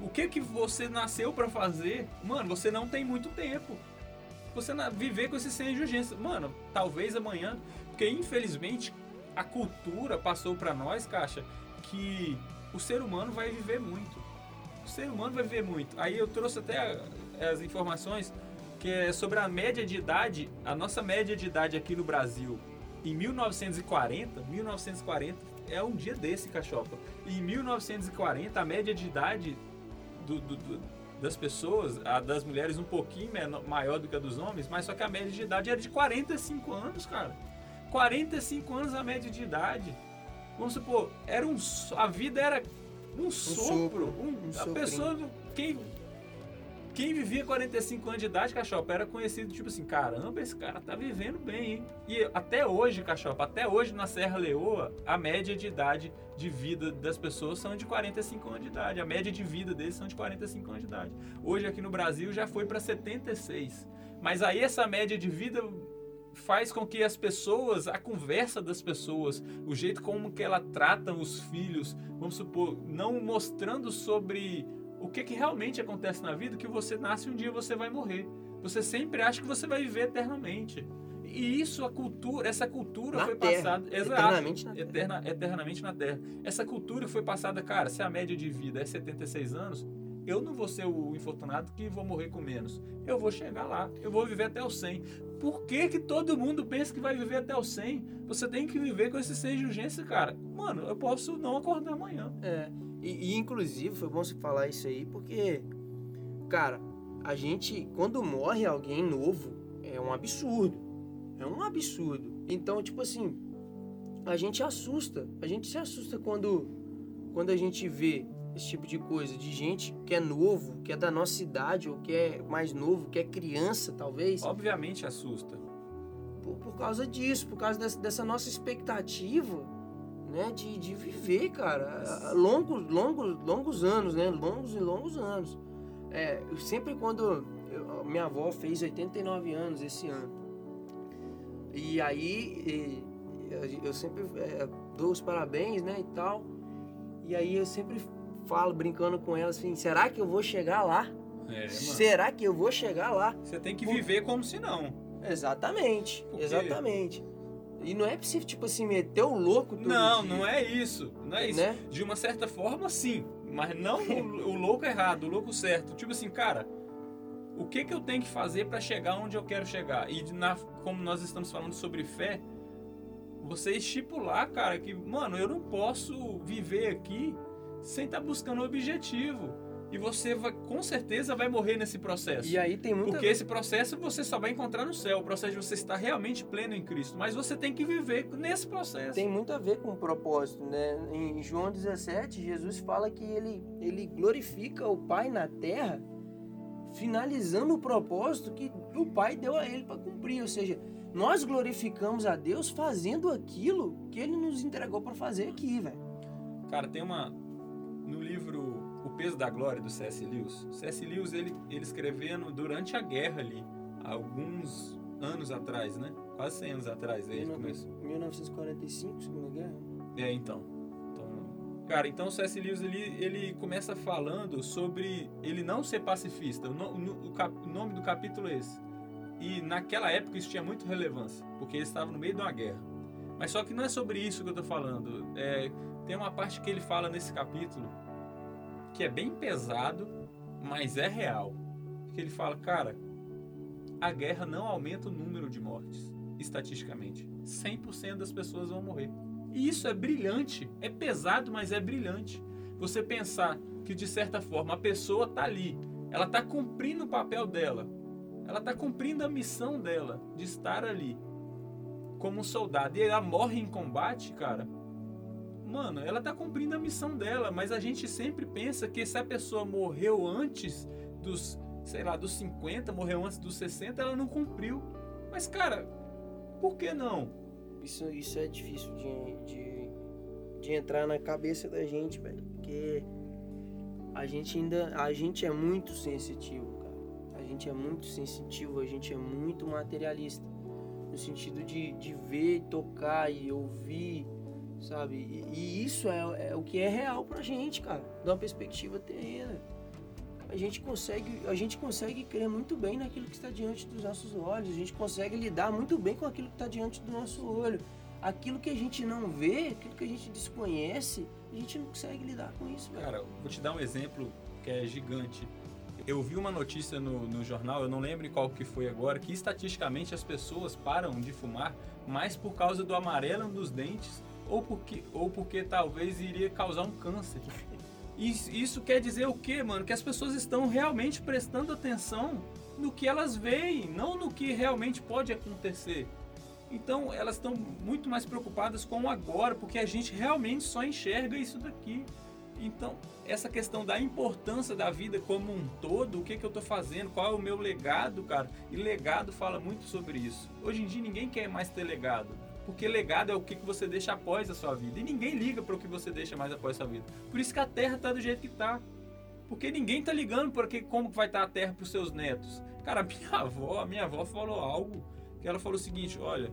[SPEAKER 3] O que que você nasceu pra fazer? Mano, você não tem muito tempo. Você viver com esse senso de urgência. Mano, talvez amanhã, porque infelizmente a cultura passou pra nós, Caixa, que o ser humano vai viver muito. O ser humano vai viver muito. Aí eu trouxe até as informações que é sobre a média de idade, a nossa média de idade aqui no Brasil em 1940, 1940 é um dia desse, Cachopa. Em 1940, a média de idade do- do- do- das pessoas, a das mulheres um pouquinho menor- maior do que a dos homens, mas só que a média de idade era de 45 anos, cara. 45 anos a média de idade. Vamos supor, era um, a vida era um, sopro.
[SPEAKER 2] sopro,
[SPEAKER 3] um-
[SPEAKER 2] um
[SPEAKER 3] a
[SPEAKER 2] soprinho.
[SPEAKER 3] pessoa, quem, quem vivia 45 anos de idade, Cachopa, era conhecido tipo assim, caramba, esse cara tá vivendo bem, hein? E até hoje, Cachopa, até hoje na Serra Leoa, a média de idade de vida das pessoas são de 45 anos de idade. A média de vida deles são de 45 anos de idade. Hoje aqui no Brasil já foi para 76. Mas aí essa média de vida faz com que as pessoas, a conversa das pessoas, o jeito como que ela trata os filhos, vamos supor, não mostrando sobre o que, que realmente acontece na vida, que você nasce um dia você vai morrer. Você sempre acha que você vai viver eternamente. E isso, a cultura, essa cultura
[SPEAKER 2] Na
[SPEAKER 3] foi
[SPEAKER 2] Terra.
[SPEAKER 3] passada.
[SPEAKER 2] Eternamente na Terra.
[SPEAKER 3] eterna- eternamente na Terra. Essa cultura foi passada, cara, se a média de vida é 76 anos, eu não vou ser o infortunado que vou morrer com menos. Eu vou chegar lá, eu vou viver até os 100. Por que, que todo mundo pensa que vai viver até os 100? Você tem que viver com esse de urgência, cara. Mano, eu posso não acordar amanhã.
[SPEAKER 2] É, e, e, inclusive foi bom você falar isso aí, porque, cara, a gente, quando morre alguém novo, é um absurdo. É um absurdo. Então, tipo assim, a gente assusta. A gente se assusta quando, quando a gente vê esse tipo de coisa, de gente que é novo, que é da nossa idade, ou que é mais novo, que é criança, talvez.
[SPEAKER 3] Obviamente assusta.
[SPEAKER 2] por, por causa disso, por causa dessa, dessa nossa expectativa, né, de, de viver, cara, longos, longos, longos anos, né, longos e longos anos. É, sempre quando eu- minha avó fez 89 anos esse ano, e aí e, eu, sempre é, dou os parabéns, né, e tal, e aí eu sempre falo brincando com ela assim, será que eu vou chegar lá?
[SPEAKER 3] É.
[SPEAKER 2] Será que eu vou chegar lá?
[SPEAKER 3] Você tem que viver como se não.
[SPEAKER 2] Exatamente,
[SPEAKER 3] Porque-
[SPEAKER 2] exatamente. E não é possível, tipo assim, meter o louco todo
[SPEAKER 3] Não,
[SPEAKER 2] dia,
[SPEAKER 3] não é isso. Não é isso.
[SPEAKER 2] Né?
[SPEAKER 3] De uma certa forma, sim. Mas não o, (laughs) o louco errado, o louco certo. Tipo assim, cara, O que, que eu tenho que fazer para chegar onde eu quero chegar? E na, como nós estamos falando sobre fé, você estipular, cara, que, mano, eu não posso viver aqui sem estar buscando um objetivo. E você vai, com certeza vai morrer nesse processo.
[SPEAKER 2] E aí tem muita
[SPEAKER 3] Porque esse processo você só vai encontrar no céu, o processo de você estar realmente pleno em Cristo. Mas você tem que viver nesse processo.
[SPEAKER 2] tem muito a ver com o propósito, né? Em João 17, Jesus fala que ele, ele glorifica o Pai na terra, finalizando o propósito que o Pai deu a ele para cumprir. Ou seja, nós glorificamos a Deus fazendo aquilo que ele nos entregou para fazer aqui, velho.
[SPEAKER 3] Cara, tem uma. No livro Peso da Glória, do C.S. Lewis. C.S. Lewis, ele, ele escrevendo durante a guerra ali, alguns anos atrás, né? Quase 100 anos atrás, aí ele começou.
[SPEAKER 2] 1945, Segunda Guerra.
[SPEAKER 3] É, então. Então, Cara, então o C.S. Lewis ele, ele começa falando sobre ele não ser pacifista. O, no- no- o cap- o nome do capítulo é esse. E naquela época isso tinha muito relevância, porque ele estava no meio de uma guerra. Mas só que não é sobre isso que eu tô falando. É, tem uma parte que ele fala nesse capítulo que é bem pesado, mas é real. Que ele fala, cara, a guerra não aumenta o número de mortes, estatisticamente. 100% das pessoas vão morrer. E isso é brilhante, é pesado, mas é brilhante. Você pensar que de certa forma a pessoa tá ali, ela tá cumprindo o papel dela, ela tá cumprindo a missão dela de estar ali como um soldado e ela morre em combate, cara. Mano, ela tá cumprindo a missão dela, mas a gente sempre pensa que se a pessoa morreu antes dos, sei lá, dos 50, morreu antes dos 60, ela não cumpriu. Mas cara, por que não?
[SPEAKER 2] Isso, isso é difícil de, de, de entrar na cabeça da gente, velho. Porque a gente ainda. A gente é muito sensitivo, cara. A gente é muito sensitivo, a gente é muito materialista. No sentido de, de ver, tocar e ouvir, sabe? E, e isso é, é o que é real pra gente, cara. De uma perspectiva terrena. A gente consegue, a gente consegue crer muito bem naquilo que está diante dos nossos olhos. A gente consegue lidar muito bem com aquilo que está diante do nosso olho. Aquilo que a gente não vê, aquilo que a gente desconhece, a gente não consegue lidar com isso, velho.
[SPEAKER 3] Cara, vou te dar um exemplo que é gigante. Eu vi uma notícia no, no jornal, eu não lembro qual que foi agora, que estatisticamente as pessoas param de fumar mais por causa do amarelo nos dentes ou porque, ou porque talvez iria causar um câncer. (laughs) Isso, isso quer dizer o quê, mano? Que as pessoas estão realmente prestando atenção no que elas veem, não no que realmente pode acontecer. Então elas estão muito mais preocupadas com o agora, porque a gente realmente só enxerga isso daqui. Então, essa questão da importância da vida como um todo, o que, que eu tô fazendo, qual é o meu legado, cara. E legado fala muito sobre isso. Hoje em dia ninguém quer mais ter legado. Porque legado é o que você deixa após a sua vida. E ninguém liga para o que você deixa mais após a sua vida. Por isso que a terra tá do jeito que tá. Porque ninguém tá ligando para que como vai estar a terra para os seus netos. Cara, minha (laughs) avó, a minha avó falou algo que ela falou o seguinte, olha,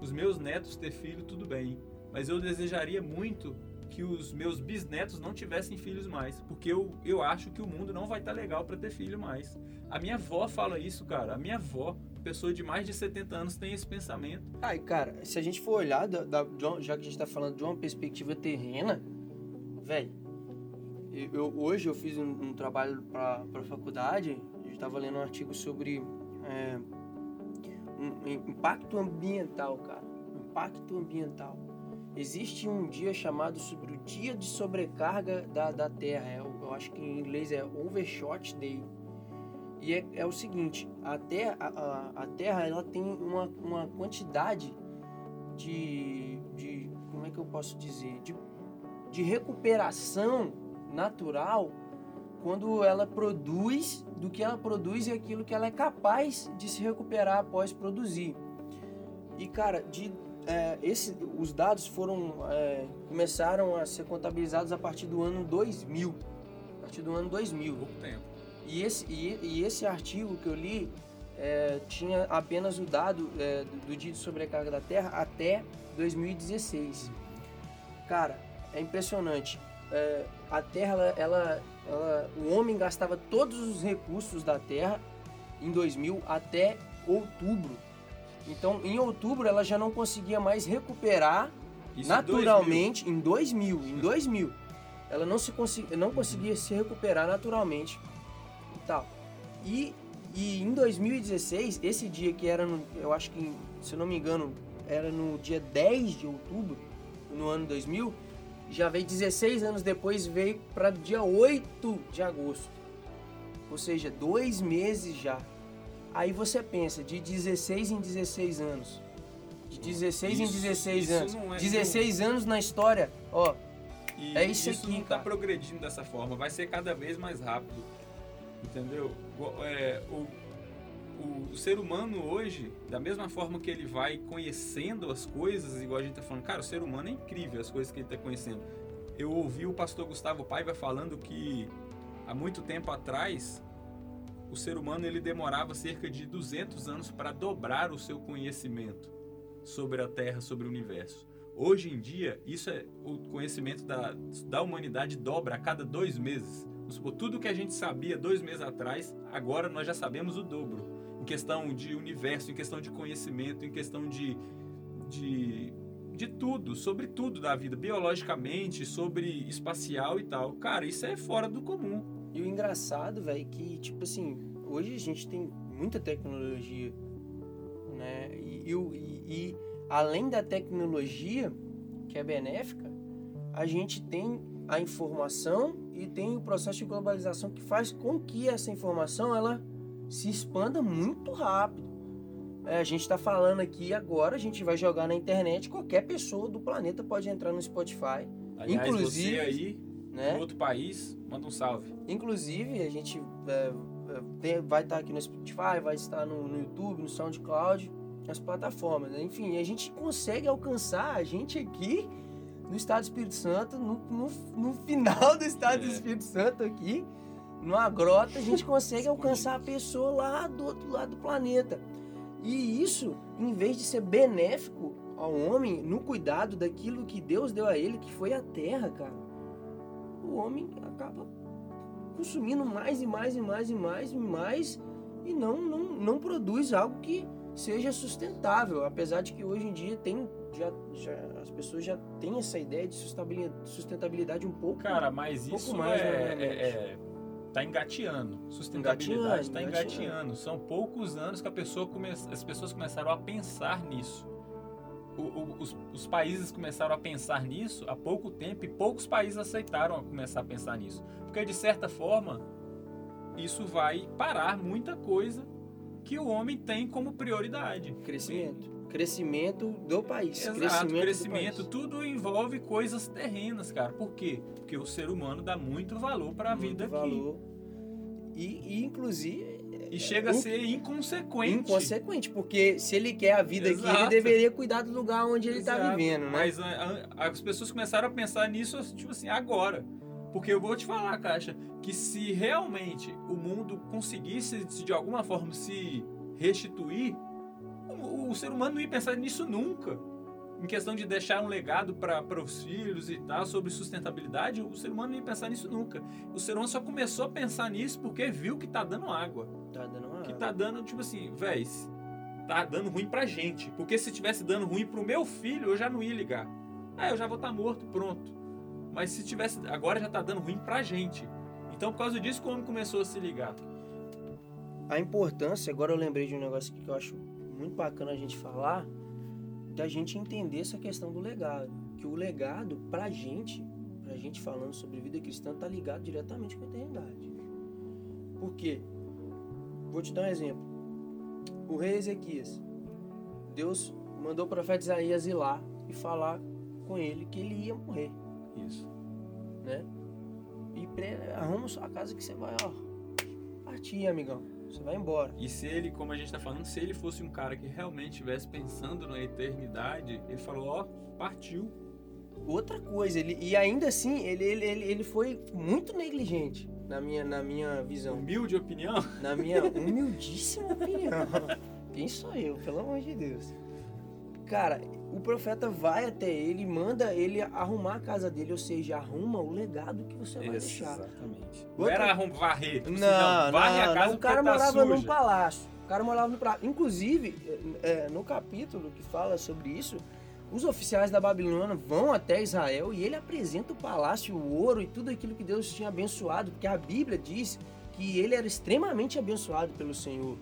[SPEAKER 3] os meus netos ter filho tudo bem, mas eu desejaria muito que os meus bisnetos não tivessem filhos mais, porque eu, eu acho que o mundo não vai estar legal para ter filho mais. A minha avó fala isso, cara. A minha avó, pessoa de mais de 70 anos, tem esse pensamento.
[SPEAKER 2] Ai, cara, se a gente for olhar, da, da- já que a gente tá falando de uma perspectiva terrena, velho, eu, eu- hoje eu fiz um, um trabalho pra, pra faculdade, eu tava lendo um artigo sobre é, um, impacto ambiental, cara. Impacto ambiental. Existe um dia chamado sobre o dia de sobrecarga da, da Terra. é o- eu acho que em inglês é Overshot Day. E é, é o seguinte, a Terra, a, a- terra ela tem uma, uma quantidade de, de. Como é que eu posso dizer? De, de recuperação natural quando ela produz do que ela produz e aquilo que ela é capaz de se recuperar após produzir. E cara, de, é, esse, os dados foram é, começaram a ser contabilizados a partir do ano 2000. A partir do ano 2000.
[SPEAKER 3] Pouco tempo.
[SPEAKER 2] E esse, e, e esse artigo que eu li é, tinha apenas o dado é, do, do dia de sobrecarga da Terra até 2016. Cara, é impressionante. É, a Terra, ela, ela, o homem gastava todos os recursos da Terra em 2000 até outubro. Então, em outubro, ela já não conseguia mais recuperar
[SPEAKER 3] Isso
[SPEAKER 2] naturalmente em 2000, em 2000. Ela não se consegui, não conseguia se recuperar naturalmente tal. E e em 2016, esse dia que era, no, eu acho que, se eu não me engano, era no dia 10 de outubro, no ano 2000, já veio 16 anos depois, veio para dia 8 de agosto. Ou seja, dois meses já. Aí você pensa, de 16 em 16 anos. De 16 em
[SPEAKER 3] Isso-
[SPEAKER 2] 16
[SPEAKER 3] isso
[SPEAKER 2] anos.
[SPEAKER 3] não é-
[SPEAKER 2] 16 anos na história, ó.
[SPEAKER 3] E
[SPEAKER 2] É isso
[SPEAKER 3] isso
[SPEAKER 2] aqui,
[SPEAKER 3] não tá
[SPEAKER 2] cara.
[SPEAKER 3] progredindo dessa forma, vai ser cada vez mais rápido. Entendeu? É, o, o ser humano hoje, da mesma forma que ele vai conhecendo as coisas, igual a gente tá falando, cara, o ser humano é incrível as coisas que ele tá conhecendo. Eu ouvi o pastor Gustavo Paiva falando que há muito tempo atrás o ser humano ele demorava cerca de 200 anos para dobrar o seu conhecimento sobre a Terra, sobre o universo. Hoje em dia, isso é o conhecimento da, da humanidade dobra a cada dois meses. Vamos supor, tudo que a gente sabia dois meses atrás, agora nós já sabemos o dobro. Em questão de universo, em questão de conhecimento, em questão de, de, de tudo, sobre tudo da vida, biologicamente, sobre espacial e tal. Cara, isso é fora do comum.
[SPEAKER 2] E o engraçado, velho, que, tipo assim, hoje a gente tem muita tecnologia, né? E, e e além da tecnologia, que é benéfica, a gente tem a informação e tem o processo de globalização que faz com que essa informação ela se expanda muito rápido. É, a gente está falando aqui agora, a gente vai jogar na internet, qualquer pessoa do planeta pode entrar no Spotify,
[SPEAKER 3] Aliás,
[SPEAKER 2] Inclusive,
[SPEAKER 3] você aí,
[SPEAKER 2] né?
[SPEAKER 3] em outro país, manda um salve.
[SPEAKER 2] Inclusive, a gente é, é, tem- vai estar aqui no Spotify, vai estar no, no YouTube, no SoundCloud, nas plataformas. né? Enfim, a gente consegue alcançar a gente aqui no Estado do Espírito Santo, no, no, no final do Estado do
[SPEAKER 3] É.
[SPEAKER 2] Espírito Santo aqui, numa grota, a gente consegue (laughs) alcançar a pessoa lá do outro lado do planeta. E isso, em vez de ser benéfico ao homem no cuidado daquilo que Deus deu a ele, que foi a terra, cara, o homem acaba consumindo mais e mais e mais e mais e mais e não, não, não produz algo que seja sustentável. Apesar de que hoje em dia tem, já, já, as pessoas já têm essa ideia de sustentabilidade, sustentabilidade um pouco.
[SPEAKER 3] Cara, mas
[SPEAKER 2] Um pouco
[SPEAKER 3] isso
[SPEAKER 2] mais,
[SPEAKER 3] é,
[SPEAKER 2] né,
[SPEAKER 3] é- é- tá engateando. Sustentabilidade
[SPEAKER 2] Engateando,
[SPEAKER 3] tá
[SPEAKER 2] engateando.
[SPEAKER 3] engateando. São poucos anos que a pessoa come, as pessoas começaram a pensar nisso. O- o- os, os países começaram a pensar nisso há pouco tempo e poucos países aceitaram começar a pensar nisso. Porque, de certa forma, isso vai parar muita coisa que o homem tem como prioridade.
[SPEAKER 2] Crescimento. Crescimento do país.
[SPEAKER 3] Exato,
[SPEAKER 2] crescimento,
[SPEAKER 3] crescimento,
[SPEAKER 2] país.
[SPEAKER 3] tudo envolve coisas terrenas, cara. Por quê? Porque o ser humano dá muito valor para a vida aqui.
[SPEAKER 2] valor. E, e, inclusive,
[SPEAKER 3] E chega a ser inconsequente.
[SPEAKER 2] inconsequente, porque se ele quer a vida aqui, ele
[SPEAKER 3] Exato.
[SPEAKER 2] deveria cuidar do lugar onde ele está
[SPEAKER 3] Exato.
[SPEAKER 2] vivendo, né?
[SPEAKER 3] Mas a- a- as pessoas começaram a pensar nisso, tipo assim, agora. Porque eu vou te falar, Caixa, que se realmente o mundo conseguisse se de alguma forma se restituir, o, ser humano não ia pensar nisso nunca. Em questão de deixar um legado para os filhos e tal, sobre sustentabilidade, o ser humano não ia pensar nisso nunca. O ser humano só começou a pensar nisso porque viu que tá dando água.
[SPEAKER 2] Tá dando uma
[SPEAKER 3] que tá dando, tipo assim, véi, tá dando ruim pra gente. Porque se tivesse dando ruim pro meu filho, eu já não ia ligar. Ah, eu já vou estar morto, pronto. Mas se tivesse, agora já tá dando ruim pra gente. Então, por causa disso, que o homem começou a se ligar.
[SPEAKER 2] a importância, agora eu lembrei de um negócio que eu acho muito bacana a gente falar, da gente entender essa questão do legado. Que o legado, pra gente, pra gente falando sobre vida cristã, tá ligado diretamente com a eternidade. Por quê? Vou te dar um exemplo. O rei Ezequias, Deus mandou o profeta Isaías ir lá e falar com ele que ele ia morrer,
[SPEAKER 3] Isso.
[SPEAKER 2] né? E pre- arruma sua casa que você vai, ó, partir, amigão. Você vai embora.
[SPEAKER 3] E se ele, como a gente tá falando, se ele fosse um cara que realmente estivesse pensando na eternidade, ele falou, ó, partiu.
[SPEAKER 2] outra coisa. Ele, e ainda assim, ele, ele, ele, ele foi muito negligente, na minha, na minha visão.
[SPEAKER 3] Humilde opinião.
[SPEAKER 2] Na minha humildíssima opinião. (laughs) Quem sou eu, pelo amor de Deus? Cara, o profeta vai até ele, manda ele arrumar a casa dele, ou seja, arruma o legado que você vai deixar.
[SPEAKER 3] Exatamente. Não
[SPEAKER 2] Outra-
[SPEAKER 3] era arrum- varrer. tipo assim,
[SPEAKER 2] Não,
[SPEAKER 3] varre
[SPEAKER 2] não,
[SPEAKER 3] a casa
[SPEAKER 2] não, o cara
[SPEAKER 3] tá
[SPEAKER 2] morava num
[SPEAKER 3] suja.
[SPEAKER 2] palácio. O cara morava no palácio. Inclusive, é, no capítulo que fala sobre isso, os oficiais da Babilônia vão até Israel e ele apresenta o palácio, o ouro e tudo aquilo que Deus tinha abençoado, porque a Bíblia diz que ele era extremamente abençoado pelo Senhor.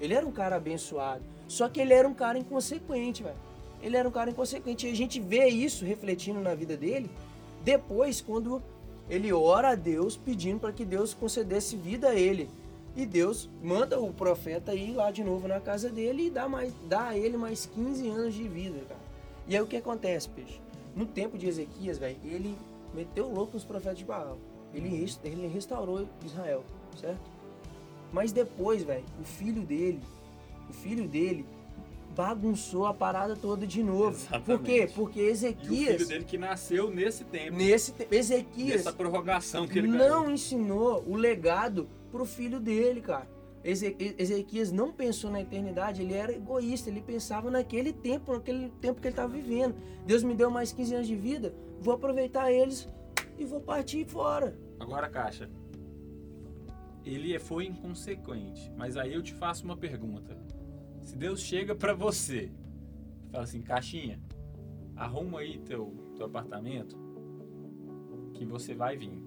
[SPEAKER 2] Ele era um cara abençoado. Só que ele era um cara inconsequente, velho. Ele era um cara inconsequente. E a gente vê isso refletindo na vida dele depois, quando ele ora a Deus pedindo para que Deus concedesse vida a ele. E Deus manda o profeta ir lá de novo na casa dele e dá, mais, dá a ele mais 15 anos de vida, cara. E aí o que acontece, peixe? No tempo de Ezequias, velho, ele meteu louco nos profetas de Baal. Ele, ele restaurou Israel, certo? Mas depois, velho, o filho dele, o filho dele bagunçou a parada toda de novo. Por quê?
[SPEAKER 3] Exatamente.
[SPEAKER 2] Porque
[SPEAKER 3] E o
[SPEAKER 2] Ezequias,
[SPEAKER 3] filho dele que nasceu nesse tempo,
[SPEAKER 2] nesse tempo, Ezequias
[SPEAKER 3] nessa prorrogação que ele ganhou.
[SPEAKER 2] não ensinou o legado pro filho dele, cara. Eze- Ezequias não pensou na eternidade, ele era egoísta, ele pensava naquele tempo, naquele tempo que ele estava vivendo. Deus me deu mais 15 anos de vida, vou aproveitar eles e vou partir fora.
[SPEAKER 3] Agora, Caixa, ele foi inconsequente, mas aí eu te faço uma pergunta. Se Deus chega pra você, fala assim, Caixinha, arruma aí teu, teu apartamento, que você vai vir.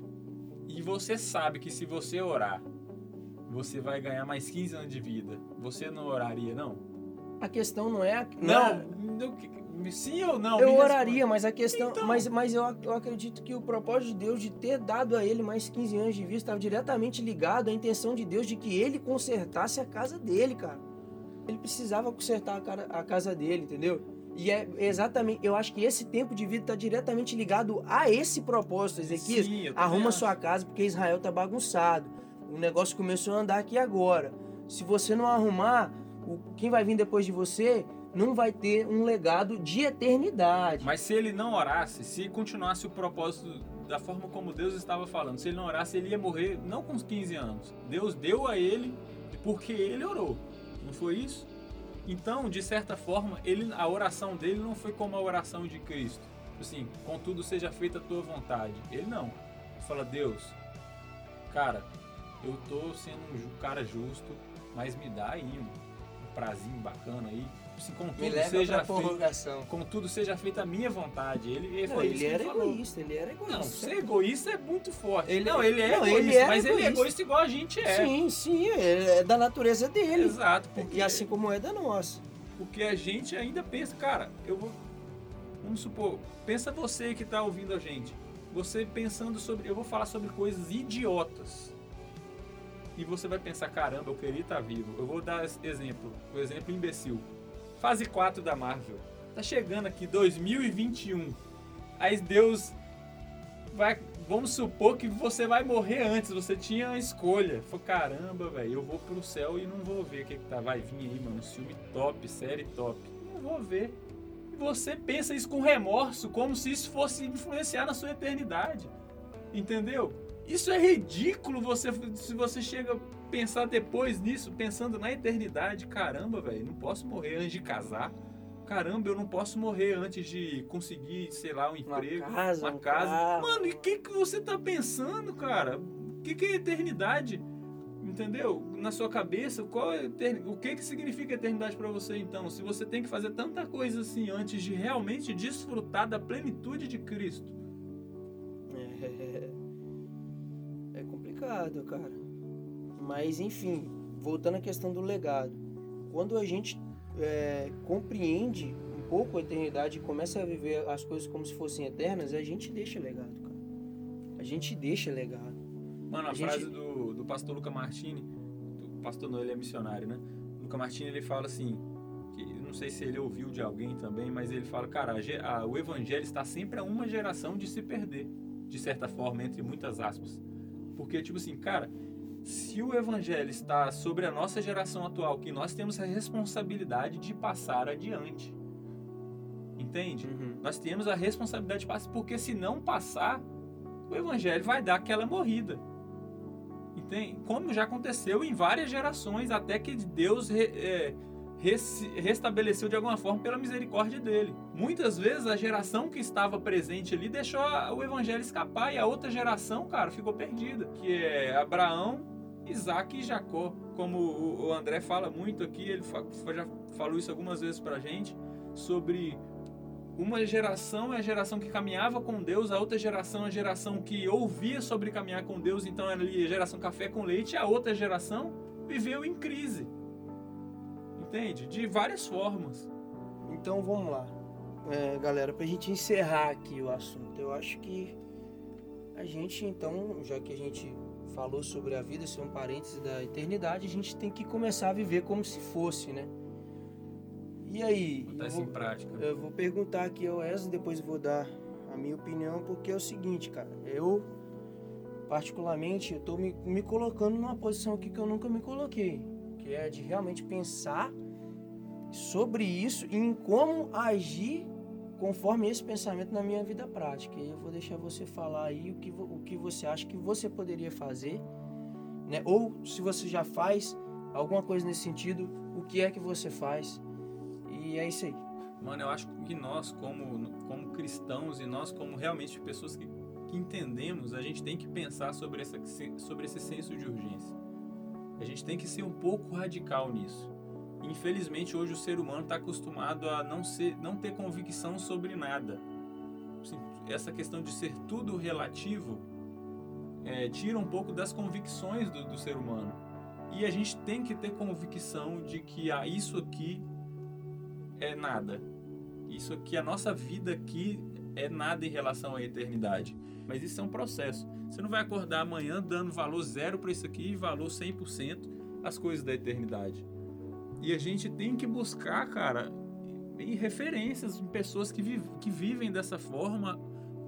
[SPEAKER 3] E você sabe que se você orar, você vai ganhar mais 15 anos de vida. Você não oraria, não?
[SPEAKER 2] A questão não é. a-
[SPEAKER 3] Não,
[SPEAKER 2] é-
[SPEAKER 3] não, sim ou não?
[SPEAKER 2] eu oraria, mas a questão.
[SPEAKER 3] Então.
[SPEAKER 2] Mas, mas eu, eu acredito que o propósito de Deus de ter dado a ele mais 15 anos de vida estava diretamente ligado à intenção de Deus de que ele consertasse a casa dele, cara. Ele precisava consertar a, cara- a casa dele, entendeu? E é exatamente. Eu acho que esse tempo de vida está diretamente ligado a esse propósito, Ezequias.
[SPEAKER 3] Sim,
[SPEAKER 2] Arruma
[SPEAKER 3] acho.
[SPEAKER 2] sua casa porque Israel tá bagunçado. O negócio começou a andar aqui agora. Se você não arrumar, o- quem vai vir depois de você não vai ter um legado de eternidade.
[SPEAKER 3] Mas se ele não orasse, se continuasse o propósito da forma como Deus estava falando, se ele não orasse, ele ia morrer não com os 15 anos. Deus deu a ele porque ele orou. Não foi isso? Então, de certa forma, ele, a oração dele não foi como a oração de Cristo. Assim, contudo seja feita a tua vontade. Ele não. Ele fala, Deus, cara, eu tô sendo um cara justo, mas me dá aí um, um prazinho bacana aí. Assim,
[SPEAKER 2] Me
[SPEAKER 3] contudo seja
[SPEAKER 2] prorrogação.
[SPEAKER 3] contudo seja feita a minha vontade. Ele, ele
[SPEAKER 2] Não,
[SPEAKER 3] foi
[SPEAKER 2] ele era egoísta, ele era egoísta.
[SPEAKER 3] Não, ser egoísta é muito forte.
[SPEAKER 2] Ele-
[SPEAKER 3] não, ele é
[SPEAKER 2] não,
[SPEAKER 3] egoísta,
[SPEAKER 2] ele
[SPEAKER 3] mas ele é
[SPEAKER 2] egoísta.
[SPEAKER 3] egoísta igual a gente é.
[SPEAKER 2] Sim, sim, é da natureza dele.
[SPEAKER 3] Exato, porque,
[SPEAKER 2] E assim como é da nossa.
[SPEAKER 3] porque a gente ainda pensa, cara, eu vou. Vamos supor, pensa você que tá ouvindo a gente. Você pensando sobre. Eu vou falar sobre coisas idiotas. E você vai pensar, caramba, eu queria estar vivo. Eu vou dar exemplo, o exemplo imbecil. Fase 4 da Marvel. Tá chegando aqui 2021. Aí Deus vai. Vamos supor que você vai morrer antes, você tinha a escolha. Falei, caramba, velho, eu vou pro céu e não vou ver o que, que tá. Vai vir aí, mano, filme top, série top. Não vou ver. E você pensa isso com remorso, como se isso fosse influenciar na sua eternidade. Entendeu? Isso é ridículo você se você chega pensar depois nisso, pensando na eternidade. Caramba, velho, não posso morrer antes de casar. Caramba, eu não posso morrer antes de conseguir, sei lá, um
[SPEAKER 2] Uma
[SPEAKER 3] emprego,
[SPEAKER 2] casa,
[SPEAKER 3] uma
[SPEAKER 2] um
[SPEAKER 3] casa.
[SPEAKER 2] carro.
[SPEAKER 3] Mano, e o que, que você tá pensando, cara? O que, que é eternidade? Entendeu? Na sua cabeça, qual é o que, que significa eternidade pra você então? Se você tem que fazer tanta coisa assim antes de realmente desfrutar da plenitude de Cristo.
[SPEAKER 2] É, (laughs) é complicado, cara. Mas enfim, voltando à questão do legado. Quando a gente é, compreende um pouco a eternidade e começa a viver as coisas como se fossem eternas, a gente deixa legado, cara. A gente deixa legado.
[SPEAKER 3] Mano, a,
[SPEAKER 2] A gente-
[SPEAKER 3] frase do, do pastor Luca Martini, do pastor não, ele é missionário, né? Luca Martini, ele fala assim, que não sei se ele ouviu de alguém também, mas ele fala, cara, a a- o evangelho está sempre a uma geração de se perder, de certa forma, entre muitas aspas. Porque, tipo assim, cara, se o evangelho está sobre a nossa geração atual, que nós temos a responsabilidade de passar adiante. Entende? Nós temos a responsabilidade de passar, porque se não passar, o evangelho vai dar aquela morrida. Entende? Como já aconteceu em várias gerações, até que Deus re- é, res- restabeleceu de alguma forma pela misericórdia dele. Muitas vezes a geração que estava presente ali deixou o evangelho escapar e a outra geração, cara, ficou perdida, que é Abraão, Isaac e Jacó. Como o- André fala muito aqui, ele já falou isso algumas vezes pra gente, sobre uma geração é a geração que caminhava com Deus, a outra geração é a geração que ouvia sobre caminhar com Deus, então era ali a geração café com leite, e a outra geração viveu em crise. Entende? De várias formas.
[SPEAKER 2] Então vamos lá, é, galera, pra gente encerrar aqui o assunto. Eu acho que a gente, então, já que a gente falou sobre a vida ser um parênteses da eternidade, a gente tem que começar a viver como se fosse, né? E aí?
[SPEAKER 3] Botar isso
[SPEAKER 2] vou-
[SPEAKER 3] em prática.
[SPEAKER 2] Eu vou perguntar aqui ao Wesley, depois vou dar a minha opinião, porque é o seguinte, cara. Eu, particularmente, eu tô me, me colocando numa posição aqui que eu nunca me coloquei. Que é de realmente pensar sobre isso e em como agir conforme esse pensamento na minha vida prática. E eu vou deixar você falar aí o que, o que você acha que você poderia fazer, né? Ou se você já faz alguma coisa nesse sentido, o que é que você faz? E é isso aí.
[SPEAKER 3] Mano, eu acho que nós, como, como cristãos e nós, como realmente pessoas que, que entendemos, a gente tem que pensar sobre, essa, sobre esse senso de urgência. A gente tem que ser um pouco radical nisso. Infelizmente, hoje o ser humano está acostumado a não, ser, não ter convicção sobre nada. Essa questão de ser tudo relativo é, tira um pouco das convicções do, do ser humano. E a gente tem que ter convicção de que ah, isso aqui é nada. Isso aqui, a nossa vida aqui é nada em relação à eternidade. Mas isso é um processo. Você não vai acordar amanhã dando valor zero para isso aqui e valor 100% às coisas da eternidade. E a gente tem que buscar, cara, em referências em pessoas que, que vivem dessa forma,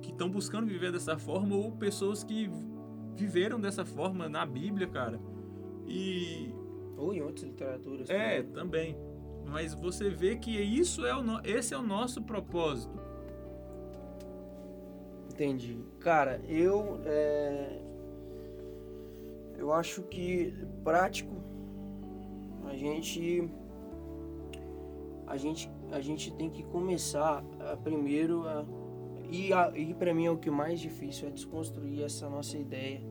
[SPEAKER 3] que estão buscando viver dessa forma, ou pessoas que viveram dessa forma na Bíblia, cara. E
[SPEAKER 2] Ou em outras literaturas.
[SPEAKER 3] é,
[SPEAKER 2] também.
[SPEAKER 3] também. Mas você vê que isso é o no... esse é o nosso propósito.
[SPEAKER 2] Entendi. Cara, eu. é, Eu acho que prático. A gente. A gente, a gente tem que começar a, primeiro a. E, a, e para mim é o que mais difícil é desconstruir essa nossa ideia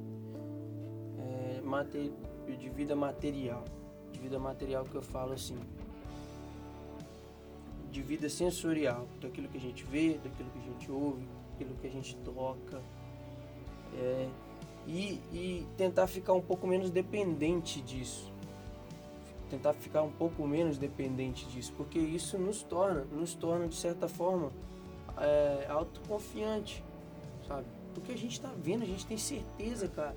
[SPEAKER 2] é, mate- de vida material. De vida material que eu falo assim. De vida sensorial, daquilo que a gente vê, daquilo que a gente ouve, daquilo que a gente toca. É, e, e tentar ficar um pouco menos dependente disso. Tentar ficar um pouco menos dependente disso, porque isso nos torna, nos torna de certa forma é, autoconfiante, sabe? Porque a gente tá vendo, a gente tem certeza, cara.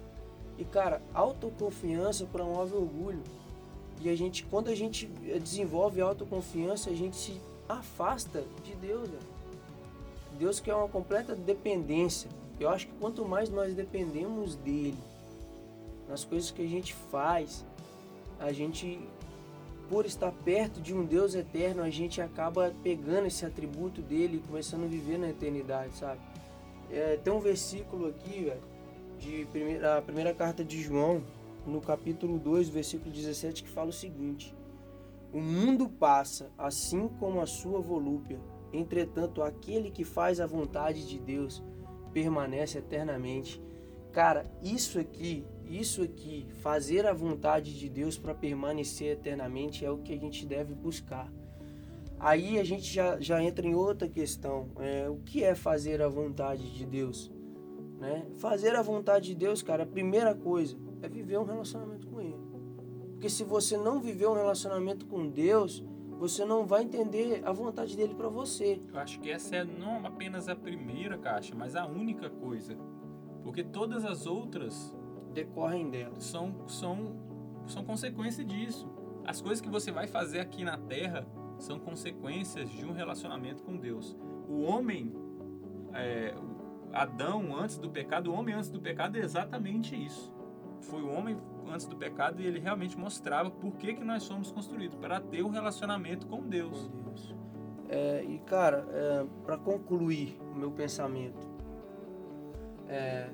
[SPEAKER 2] E cara, autoconfiança promove orgulho. E a gente, quando a gente desenvolve autoconfiança, a gente se afasta de Deus, velho. Deus quer uma completa dependência. Eu acho que quanto mais nós dependemos dele, nas coisas que a gente faz, a gente, por estar perto de um Deus eterno, a gente acaba pegando esse atributo dele e começando a viver na eternidade, sabe? É, tem um versículo aqui, velho, de primeira, a primeira carta de João, no capítulo 2, versículo 17, que fala o seguinte: O mundo passa, assim como a sua volúpia, entretanto, aquele que faz a vontade de Deus permanece eternamente. Cara, isso aqui, isso aqui, fazer a vontade de Deus para permanecer eternamente é o que a gente deve buscar. Aí a gente já, já entra em outra questão. É, o que é fazer a vontade de Deus? Né? Fazer a vontade de Deus, cara, a primeira coisa é viver um relacionamento com Ele. Porque se você não viver um relacionamento com Deus, você não vai entender a vontade dele para você.
[SPEAKER 3] Eu acho que essa é não apenas a primeira caixa, mas a única coisa. Porque todas as outras
[SPEAKER 2] Decorrem delas.
[SPEAKER 3] são, são, são consequência disso. As coisas que você vai fazer aqui na Terra são consequências de um relacionamento com Deus. O homem, é, Adão antes do pecado, o homem antes do pecado é exatamente isso. Foi o homem antes do pecado e ele realmente mostrava por que, que nós somos construídos para ter um relacionamento com Deus.
[SPEAKER 2] com Deus. É, e cara, é, para concluir o meu pensamento, é,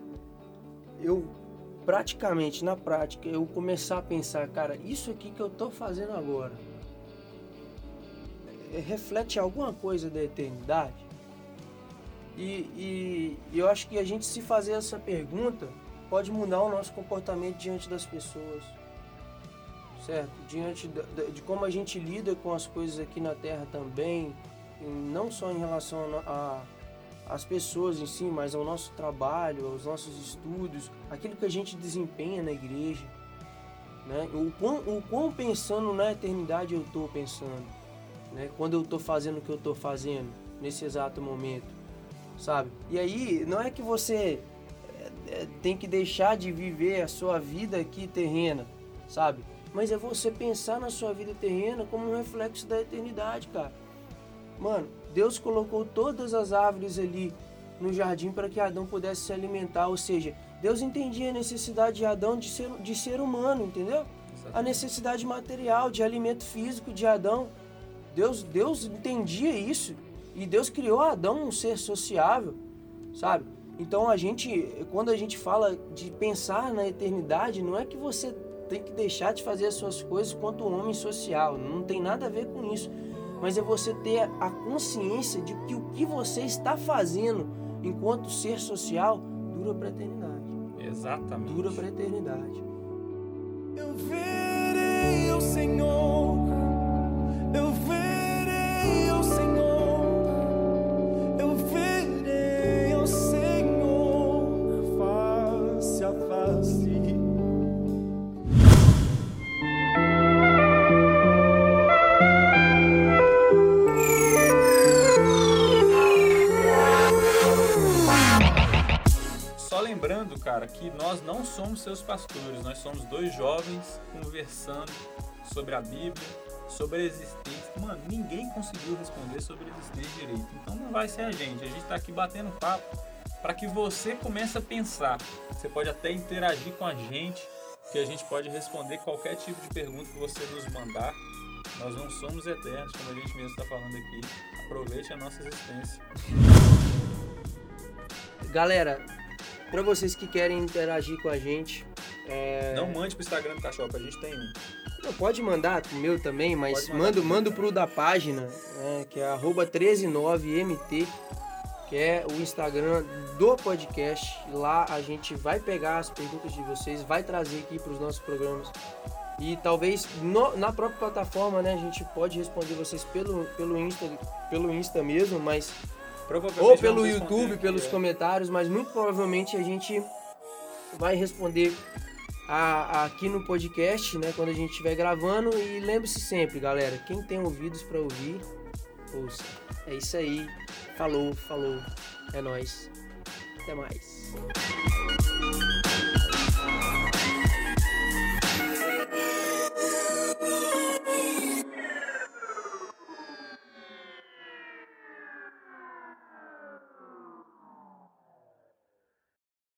[SPEAKER 2] eu praticamente na prática eu começar a pensar, cara, isso aqui que eu tô fazendo agora é, reflete alguma coisa da eternidade? E, e- eu acho que a gente se fazer essa pergunta pode mudar o nosso comportamento diante das pessoas certo? Diante da- de como a gente lida com as coisas aqui na Terra também, não só em relação a, a as pessoas em si, mas ao nosso trabalho, aos nossos estudos, aquilo que a gente desempenha na igreja, né? O quão, o quão pensando na eternidade eu estou pensando, né? Quando eu estou fazendo o que eu estou fazendo nesse exato momento, sabe? E aí não é que você é, é, tem que deixar de viver a sua vida aqui terrena, sabe? Mas é você pensar na sua vida terrena como um reflexo da eternidade, cara. Mano, Deus colocou todas as árvores ali no jardim para que Adão pudesse se alimentar, ou seja, Deus entendia a necessidade de Adão de ser, de ser humano, entendeu? A necessidade material, de alimento físico de Adão. Deus, Deus entendia isso e Deus criou Adão um ser sociável, sabe? Então a gente, quando a gente fala de pensar na eternidade, não é que você tem que deixar de fazer as suas coisas quanto um homem social, não tem nada a ver com isso. Mas é você ter a consciência de que o que você está fazendo enquanto ser social dura para a eternidade.
[SPEAKER 3] Exatamente.
[SPEAKER 2] Dura para a eternidade.
[SPEAKER 5] Eu verei o Senhor,
[SPEAKER 3] somos seus pastores, nós somos dois jovens conversando sobre a Bíblia, sobre a existência. Mano, ninguém conseguiu responder sobre a existência direito. Então não vai ser a gente. A gente tá aqui batendo papo para que você comece a pensar. Você pode até interagir com a gente, que a gente pode responder qualquer tipo de pergunta que você nos mandar. Nós não somos eternos, como a gente mesmo está falando aqui. Aproveite a nossa existência.
[SPEAKER 2] Galera, para vocês que querem interagir com a gente, é,
[SPEAKER 3] Não mande pro Instagram do Cachorro, a gente tem um.
[SPEAKER 2] Não, pode mandar pro meu também, mas mando,
[SPEAKER 3] pro
[SPEAKER 2] mando pro da página, né, que é arroba 139mt, que é o Instagram do podcast. Lá a gente vai pegar as perguntas de vocês, vai trazer aqui para os nossos programas. E talvez no- na própria plataforma, né, a gente pode responder vocês pelo, pelo, Insta, pelo Insta mesmo, mas ou pelo YouTube, pelos
[SPEAKER 3] é.
[SPEAKER 2] comentários, mas muito provavelmente a gente vai responder a- a- aqui no podcast, né, quando a gente estiver gravando. E lembre-se sempre, galera, quem tem ouvidos para ouvir, ouça. É isso aí. Falou, falou. É nóis. Até mais.